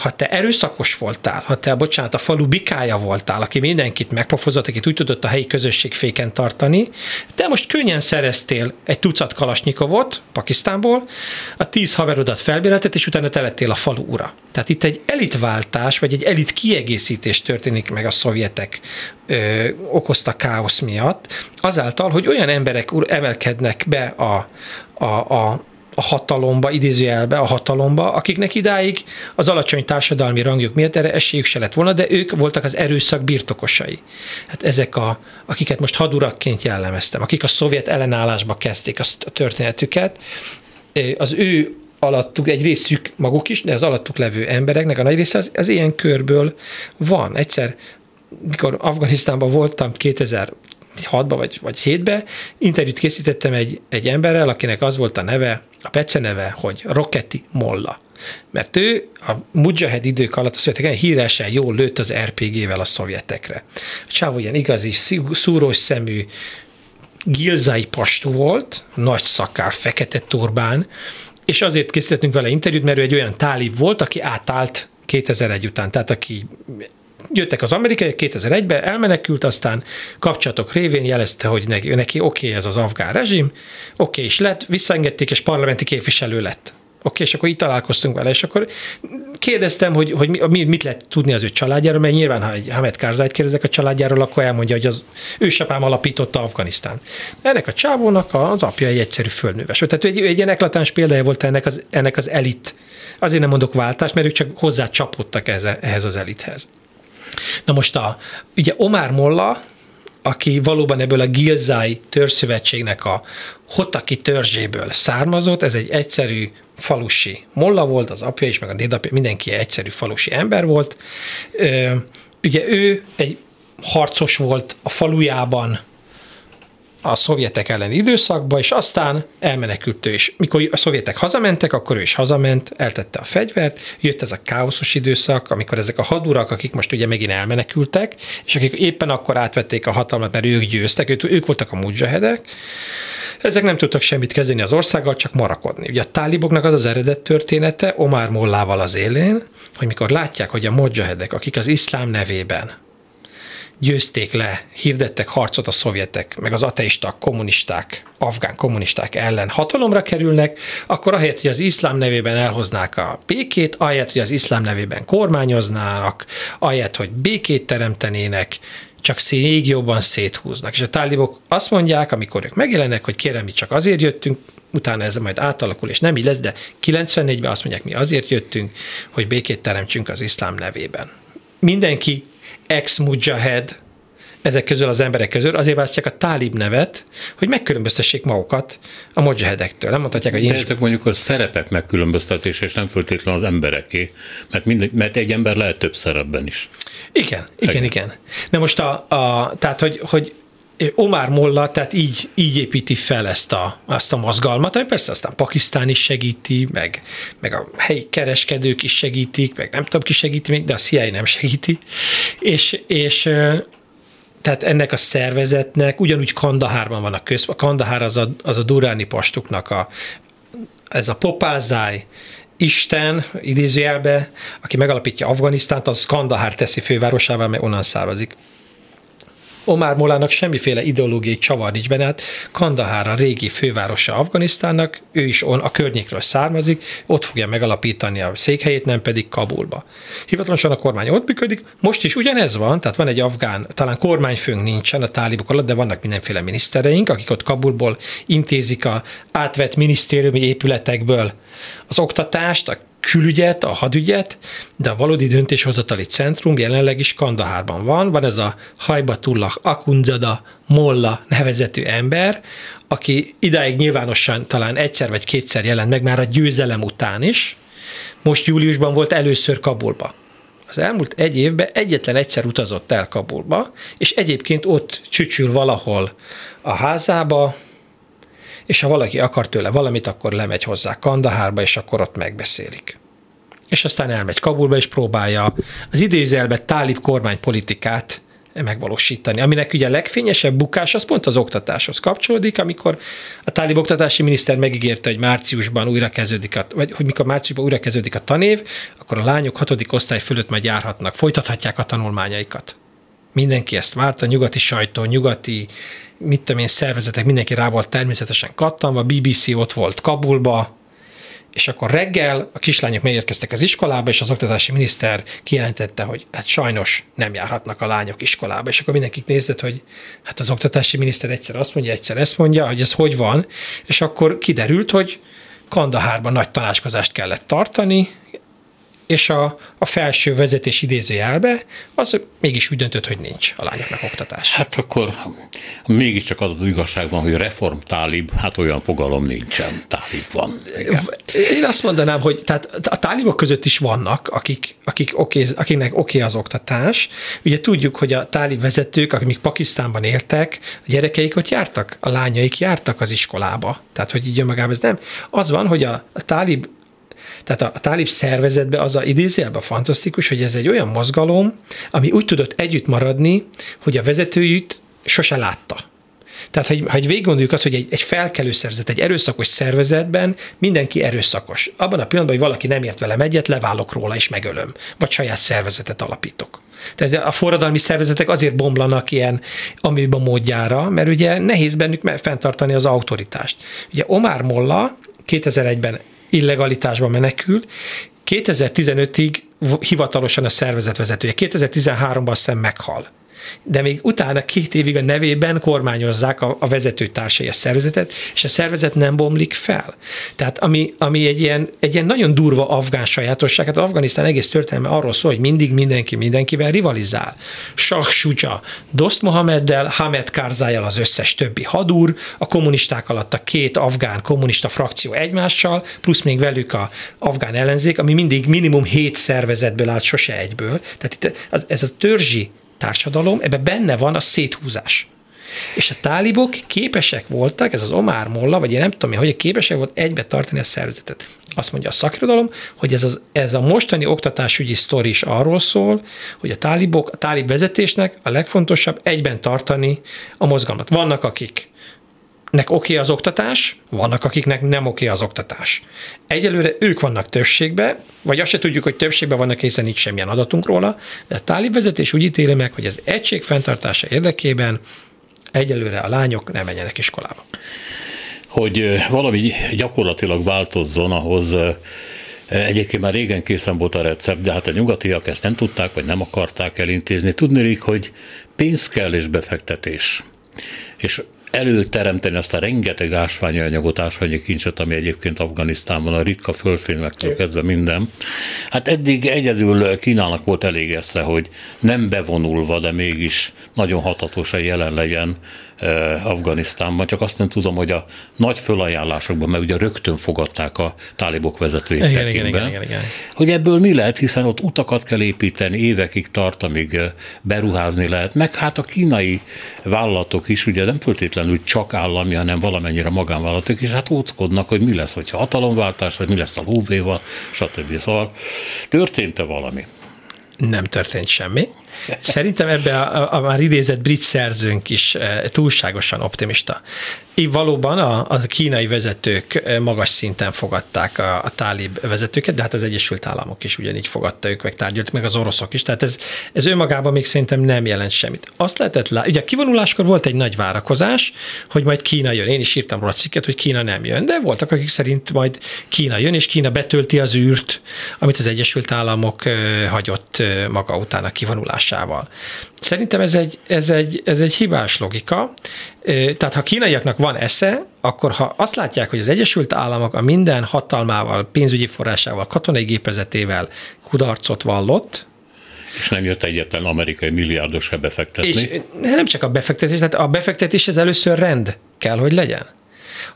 ha te erőszakos voltál, ha te, bocsánat, a falu bikája voltál, aki mindenkit megpofozott, akit úgy tudott a helyi közösség féken tartani, te most könnyen szereztél egy tucat kalasnyikovot Pakisztánból, a tíz haverodat felbéreltet, és utána te lettél a falu ura. Tehát itt egy elitváltás, vagy egy elit kiegészítés történik meg a szovjetek ö, okozta káosz miatt, azáltal, hogy olyan emberek emelkednek be a, a, a a hatalomba, idézőjelbe a hatalomba, akiknek idáig az alacsony társadalmi rangjuk miatt erre esélyük se lett volna, de ők voltak az erőszak birtokosai. Hát ezek, a, akiket most hadurakként jellemeztem, akik a szovjet ellenállásba kezdték a történetüket, az ő alattuk, egy részük maguk is, de az alattuk levő embereknek a nagy része az, az ilyen körből van. Egyszer, mikor Afganisztánban voltam 2000 6-ba vagy, vagy 7-be, interjút készítettem egy, egy emberrel, akinek az volt a neve, a pece neve, hogy Roketi Molla. Mert ő a Mujahid idők alatt a szovjetek híresen jól lőtt az RPG-vel a szovjetekre. A csávó ilyen igazi, szúrós szemű, gilzai pastú volt, nagy szakár, fekete turbán, és azért készítettünk vele interjút, mert ő egy olyan tálib volt, aki átállt 2001 után, tehát aki jöttek az amerikaiak 2001-ben, elmenekült, aztán kapcsolatok révén jelezte, hogy neki, neki oké okay, ez az afgán rezsim, oké okay, is lett, visszaengedték, és parlamenti képviselő lett. Oké, okay, és akkor itt találkoztunk vele, és akkor kérdeztem, hogy, hogy mi, mit lehet tudni az ő családjáról, mert nyilván, ha egy Hamed Karzájt kérdezek a családjáról, akkor elmondja, hogy az ősapám alapította Afganisztán. Ennek a csávónak az apja egy egyszerű földműves. Tehát egy, egy ilyen eklatáns példája volt ennek az, ennek az elit. Azért nem mondok váltást, mert ők csak hozzá csapódtak ehhez, ehhez az elithez. Na most a, ugye Omar Molla, aki valóban ebből a Gilzai törzszövetségnek a Hotaki törzséből származott, ez egy egyszerű falusi molla volt, az apja is, meg a dédapja, mindenki egyszerű falusi ember volt. Ugye ő egy harcos volt a falujában, a szovjetek elleni időszakba, és aztán elmenekült ő is. Mikor a szovjetek hazamentek, akkor ő is hazament, eltette a fegyvert, jött ez a káoszos időszak, amikor ezek a hadurak, akik most ugye megint elmenekültek, és akik éppen akkor átvették a hatalmat, mert ők győztek, ők, ők voltak a mujahedek, ezek nem tudtak semmit kezdeni az országgal, csak marakodni. Ugye a táliboknak az az eredet története Omar Mollával az élén, hogy mikor látják, hogy a mujahedek, akik az iszlám nevében győzték le, hirdettek harcot a szovjetek, meg az ateisták, kommunisták, afgán kommunisták ellen hatalomra kerülnek, akkor ahelyett, hogy az iszlám nevében elhoznák a békét, ahelyett, hogy az iszlám nevében kormányoznának, ahelyett, hogy békét teremtenének, csak még jobban széthúznak. És a tálibok azt mondják, amikor ők megjelennek, hogy kérem, mi csak azért jöttünk, utána ez majd átalakul, és nem így lesz, de 94-ben azt mondják, mi azért jöttünk, hogy békét teremtsünk az iszlám nevében. Mindenki ex-mujahid, ezek közül az emberek közül, azért választják a tálib nevet, hogy megkülönböztessék magukat a mojahedektől. Nem mondhatják, hogy én De ezek mondjuk a szerepek megkülönböztetése, és nem feltétlenül az embereké, mert, mind, mert egy ember lehet több szerepben is. Igen, igen, igen. igen. De most a, a tehát, hogy, hogy Omar Molla, tehát így, így építi fel ezt a, ezt a mozgalmat, ami persze aztán Pakisztán is segíti, meg, meg a helyi kereskedők is segítik, meg nem tudom ki segíti még, de a CIA nem segíti, és, és tehát ennek a szervezetnek ugyanúgy Kandahárban van a köz, a Kandahár az a, az a duráni pastuknak a, ez a popázáj, Isten, idézőjelbe, aki megalapítja Afganisztánt, az Kandahár teszi fővárosává, mert onnan származik. Omar Molának semmiféle ideológiai csavar nincs benne, hát Kandahár a régi fővárosa Afganisztánnak, ő is on, a környékről származik, ott fogja megalapítani a székhelyét, nem pedig Kabulba. Hivatalosan a kormány ott működik, most is ugyanez van, tehát van egy afgán, talán kormányfőnk nincsen a tálibok alatt, de vannak mindenféle minisztereink, akik ott Kabulból intézik a átvett minisztériumi épületekből az oktatást, a külügyet, a hadügyet, de a valódi döntéshozatali centrum jelenleg is Kandahárban van. Van ez a Hajbatullah Akunzada Molla nevezetű ember, aki idáig nyilvánosan talán egyszer vagy kétszer jelent meg már a győzelem után is. Most júliusban volt először Kabulba. Az elmúlt egy évben egyetlen egyszer utazott el Kabulba, és egyébként ott csücsül valahol a házába, és ha valaki akar tőle valamit, akkor lemegy hozzá Kandahárba, és akkor ott megbeszélik. És aztán elmegy Kabulba, és próbálja az idézelbe tálib kormánypolitikát megvalósítani. Aminek ugye a legfényesebb bukás az pont az oktatáshoz kapcsolódik, amikor a tálib oktatási miniszter megígérte, hogy márciusban újra kezdődik, a, vagy hogy mikor márciusban újra kezdődik a tanév, akkor a lányok hatodik osztály fölött majd járhatnak, folytathatják a tanulmányaikat. Mindenki ezt várta, nyugati sajtó, nyugati mit tudom én, szervezetek, mindenki rá volt természetesen kattanva, BBC ott volt Kabulba, és akkor reggel a kislányok megérkeztek az iskolába, és az oktatási miniszter kijelentette, hogy hát sajnos nem járhatnak a lányok iskolába, és akkor mindenki nézett, hogy hát az oktatási miniszter egyszer azt mondja, egyszer ezt mondja, hogy ez hogy van, és akkor kiderült, hogy Kandahárban nagy tanácskozást kellett tartani, és a, a felső vezetés idézőjelbe, az mégis úgy döntött, hogy nincs a lányoknak oktatás. Hát akkor mégiscsak az az igazság van, hogy reform tálib, hát olyan fogalom nincsen, tálib van. Igen. Én azt mondanám, hogy tehát a tálibok között is vannak, akik, akik oké, akiknek oké okay az oktatás. Ugye tudjuk, hogy a tálib vezetők, akik Pakisztánban éltek, a gyerekeik ott jártak, a lányaik jártak az iskolába. Tehát, hogy így önmagában ez nem. Az van, hogy a, a tálib tehát a, a tálib szervezetben az a idézőjelben fantasztikus, hogy ez egy olyan mozgalom, ami úgy tudott együtt maradni, hogy a vezetőjét sose látta. Tehát, hogy, ha végig gondoljuk azt, hogy egy, egy felkelő szervezet, egy erőszakos szervezetben mindenki erőszakos. Abban a pillanatban, hogy valaki nem ért velem egyet, leválok róla és megölöm. Vagy saját szervezetet alapítok. Tehát a forradalmi szervezetek azért bomlanak ilyen amiben módjára, mert ugye nehéz bennük fenntartani az autoritást. Ugye Omar Molla 2001-ben illegalitásba menekül, 2015-ig hivatalosan a szervezetvezetője, 2013-ban azt hiszem meghal. De még utána két évig a nevében kormányozzák a, a vezetőtársai a szervezetet, és a szervezet nem bomlik fel. Tehát ami, ami egy, ilyen, egy ilyen nagyon durva afgán sajátosság, hát Afganisztán egész történelme arról szól, hogy mindig mindenki mindenkivel rivalizál. Shah Shuja, Dost Mohameddel, Hamed Karzájjal az összes többi hadúr, a kommunisták alatt a két afgán kommunista frakció egymással, plusz még velük a afgán ellenzék, ami mindig minimum hét szervezetből állt, sose egyből. Tehát itt ez a törzsi társadalom, ebben benne van a széthúzás. És a tálibok képesek voltak, ez az Omar Molla, vagy én nem tudom, hogy képesek volt egybe tartani a szervezetet. Azt mondja a szakirodalom, hogy ez, az, ez a mostani oktatásügyi sztori is arról szól, hogy a tálibok, a tálib vezetésnek a legfontosabb egyben tartani a mozgalmat. Vannak, akik nek oké az oktatás, vannak, akiknek nem oké az oktatás. Egyelőre ők vannak többségben, vagy azt se tudjuk, hogy többségben vannak, hiszen nincs semmilyen adatunk róla, de a tálib vezetés úgy ítéli meg, hogy az egység fenntartása érdekében egyelőre a lányok nem menjenek iskolába. Hogy valami gyakorlatilag változzon, ahhoz Egyébként már régen készen volt a recept, de hát a nyugatiak ezt nem tudták, vagy nem akarták elintézni. Tudnélik, hogy pénz kell és befektetés. És előteremteni azt a rengeteg ásványi anyagot, ásványi kincset, ami egyébként Afganisztánban a ritka földfényektől kezdve minden. Hát eddig egyedül Kínának volt elég esze, hogy nem bevonulva, de mégis nagyon hatatosan jelen legyen Afganisztánban, csak azt nem tudom, hogy a nagy fölajánlásokban, mert ugye rögtön fogadták a tálibok vezetőjét igen, igen, igen, igen, igen. hogy ebből mi lehet, hiszen ott utakat kell építeni, évekig tart, amíg beruházni lehet, meg hát a kínai vállalatok is ugye nem föltétlenül csak állami, hanem valamennyire magánvállalatok is, hát óckodnak, hogy mi lesz, hogyha hatalomváltás, vagy mi lesz a lóvéval, stb. Szóval történt-e valami? Nem történt semmi. Szerintem ebbe a, a már idézett brit szerzőnk is eh, túlságosan optimista. Így valóban a, a kínai vezetők eh, magas szinten fogadták a, a tálib vezetőket, de hát az Egyesült Államok is ugyanígy fogadta ők, meg tárgyalt, meg az oroszok is. Tehát ez, ez önmagában még szerintem nem jelent semmit. Azt lehetett látni, ugye a kivonuláskor volt egy nagy várakozás, hogy majd Kína jön. Én is írtam róla cikket, hogy Kína nem jön, de voltak, akik szerint majd Kína jön, és Kína betölti az űrt, amit az Egyesült Államok eh, hagyott maga után a kivonulásával. Szerintem ez egy, ez egy, ez egy hibás logika. Tehát ha kínaiaknak van esze, akkor ha azt látják, hogy az Egyesült Államok a minden hatalmával, pénzügyi forrásával, katonai gépezetével kudarcot vallott, és nem jött egyetlen amerikai milliárdos se befektetni. És nem csak a befektetés, tehát a befektetés ez először rend kell, hogy legyen.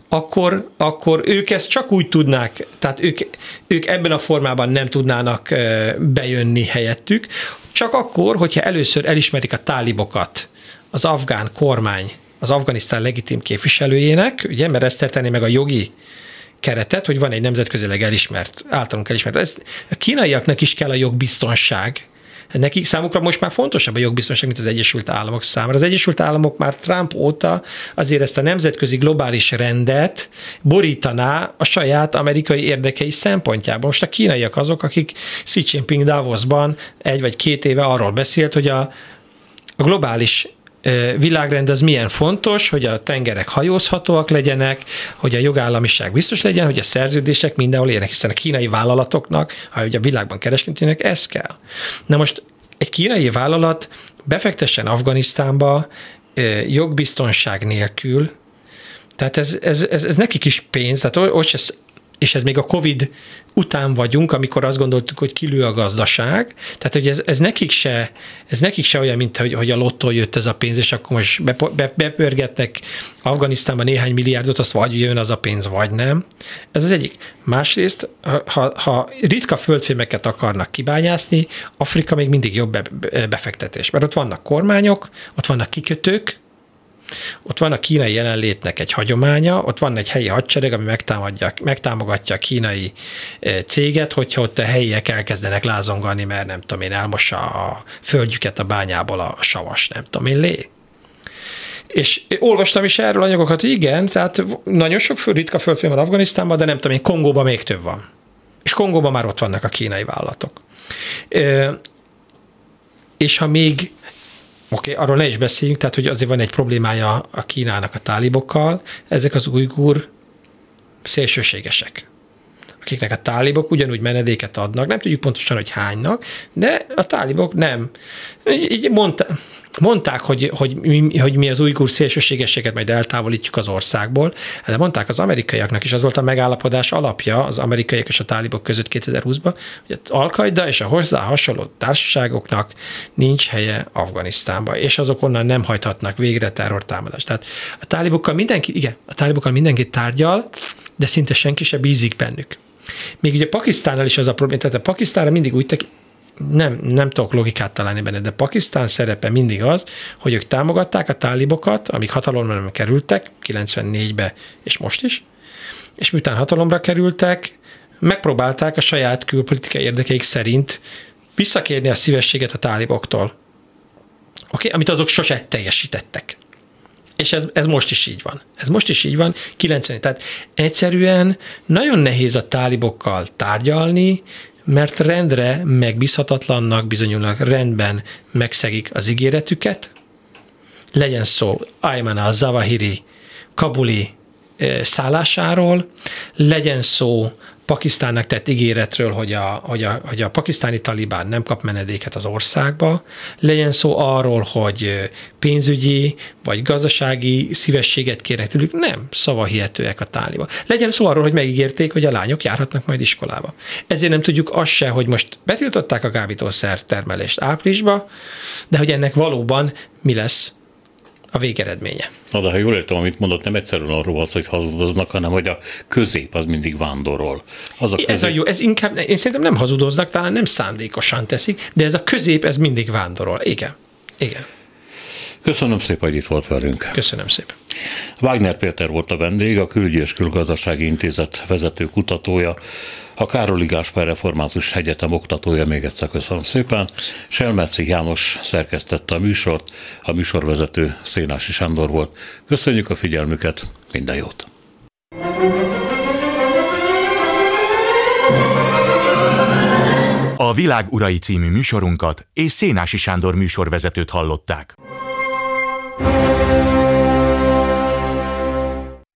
Akkor, akkor ők ezt csak úgy tudnák, tehát ők, ők ebben a formában nem tudnának bejönni helyettük, csak akkor, hogyha először elismerik a tálibokat az afgán kormány, az Afganisztán legitim képviselőjének, ugye, mert ezt tenni meg a jogi keretet, hogy van egy nemzetközileg elismert, általunk elismert. Ezt a kínaiaknak is kell a jogbiztonság, Nekik számukra most már fontosabb a jogbiztonság, mint az Egyesült Államok számára. Az Egyesült Államok már Trump óta azért ezt a nemzetközi globális rendet borítaná a saját amerikai érdekei szempontjából. Most a kínaiak azok, akik Xi Jinping Davosban egy vagy két éve arról beszélt, hogy a, a globális világrend az milyen fontos, hogy a tengerek hajózhatóak legyenek, hogy a jogállamiság biztos legyen, hogy a szerződések mindenhol élnek, hiszen a kínai vállalatoknak, ha a világban kereskedőnek, ez kell. Na most egy kínai vállalat befektessen Afganisztánba jogbiztonság nélkül, tehát ez, ez, ez, ez nekik is pénz, tehát ott és ez még a Covid után vagyunk, amikor azt gondoltuk, hogy kilő a gazdaság. Tehát, hogy ez, ez, nekik, se, ez nekik se olyan, mint hogy, hogy a lottó jött ez a pénz, és akkor most bepörgetnek Afganisztánban néhány milliárdot, azt vagy jön az a pénz, vagy nem. Ez az egyik. Másrészt, ha, ha ritka földfémeket akarnak kibányászni, Afrika még mindig jobb befektetés, mert ott vannak kormányok, ott vannak kikötők, ott van a kínai jelenlétnek egy hagyománya, ott van egy helyi hadsereg, ami megtámogatja a kínai e, céget, hogyha ott a helyiek elkezdenek lázongani, mert nem tudom én, elmossa a földjüket a bányából a savas, nem tudom én, lé. És olvastam is erről anyagokat, hogy igen, tehát nagyon sok föld, ritka földfém van Afganisztánban, de nem tudom én, Kongóban még több van. És Kongóban már ott vannak a kínai vállalatok. És ha még Oké, okay, arról ne is beszéljünk, tehát hogy azért van egy problémája a Kínának a tálibokkal, ezek az ujgur szélsőségesek akiknek a tálibok ugyanúgy menedéket adnak, nem tudjuk pontosan, hogy hánynak, de a tálibok nem. Így mondta, mondták, hogy, hogy, mi, hogy mi az ujgur szélsőségességet majd eltávolítjuk az országból, de mondták az amerikaiaknak is, az volt a megállapodás alapja az amerikaiak és a tálibok között 2020-ban, hogy az al és a hozzá hasonló társaságoknak nincs helye Afganisztánban, és azok onnan nem hajthatnak végre terrortámadást. Tehát a tálibokkal mindenki, igen, a tálibokkal mindenki tárgyal, de szinte senki se bízik bennük. Még ugye Pakisztánnal is az a probléma, tehát a Pakisztánra mindig úgy tekint, nem, nem tudok logikát találni benne, de Pakisztán szerepe mindig az, hogy ők támogatták a tálibokat, amik hatalomra kerültek, 94-be és most is, és miután hatalomra kerültek, megpróbálták a saját külpolitikai érdekeik szerint visszakérni a szívességet a táliboktól, okay? amit azok sose teljesítettek. És ez, ez most is így van. Ez most is így van, 90. Tehát egyszerűen nagyon nehéz a tálibokkal tárgyalni, mert rendre megbízhatatlannak bizonyulnak, rendben megszegik az ígéretüket, legyen szó Ayman al-Zawahiri kabuli eh, szállásáról, legyen szó Pakisztánnak tett ígéretről, hogy a, hogy, a, hogy a pakisztáni talibán nem kap menedéket az országba, legyen szó arról, hogy pénzügyi vagy gazdasági szívességet kérnek tőlük, nem szavahihetőek a táliba. Legyen szó arról, hogy megígérték, hogy a lányok járhatnak majd iskolába. Ezért nem tudjuk azt se, hogy most betiltották a kábítószer termelést áprilisba, de hogy ennek valóban mi lesz a végeredménye. Na de ha jól értem, amit mondott, nem egyszerűen arról van hogy hazudoznak, hanem hogy a közép az mindig vándorol. Az a közép... Ez a jó, ez inkább, én szerintem nem hazudoznak, talán nem szándékosan teszik, de ez a közép, ez mindig vándorol. Igen. Igen. Köszönöm szépen, hogy itt volt velünk. Köszönöm szépen. Wagner Péter volt a vendég, a Külügyi és Külgazdasági Intézet vezető kutatója, a Károli Gáspár Református Egyetem oktatója, még egyszer köszönöm szépen. Selmeci János szerkesztette a műsort, a műsorvezető Szénási Sándor volt. Köszönjük a figyelmüket, minden jót! A Világ Urai című műsorunkat és Szénási Sándor műsorvezetőt hallották.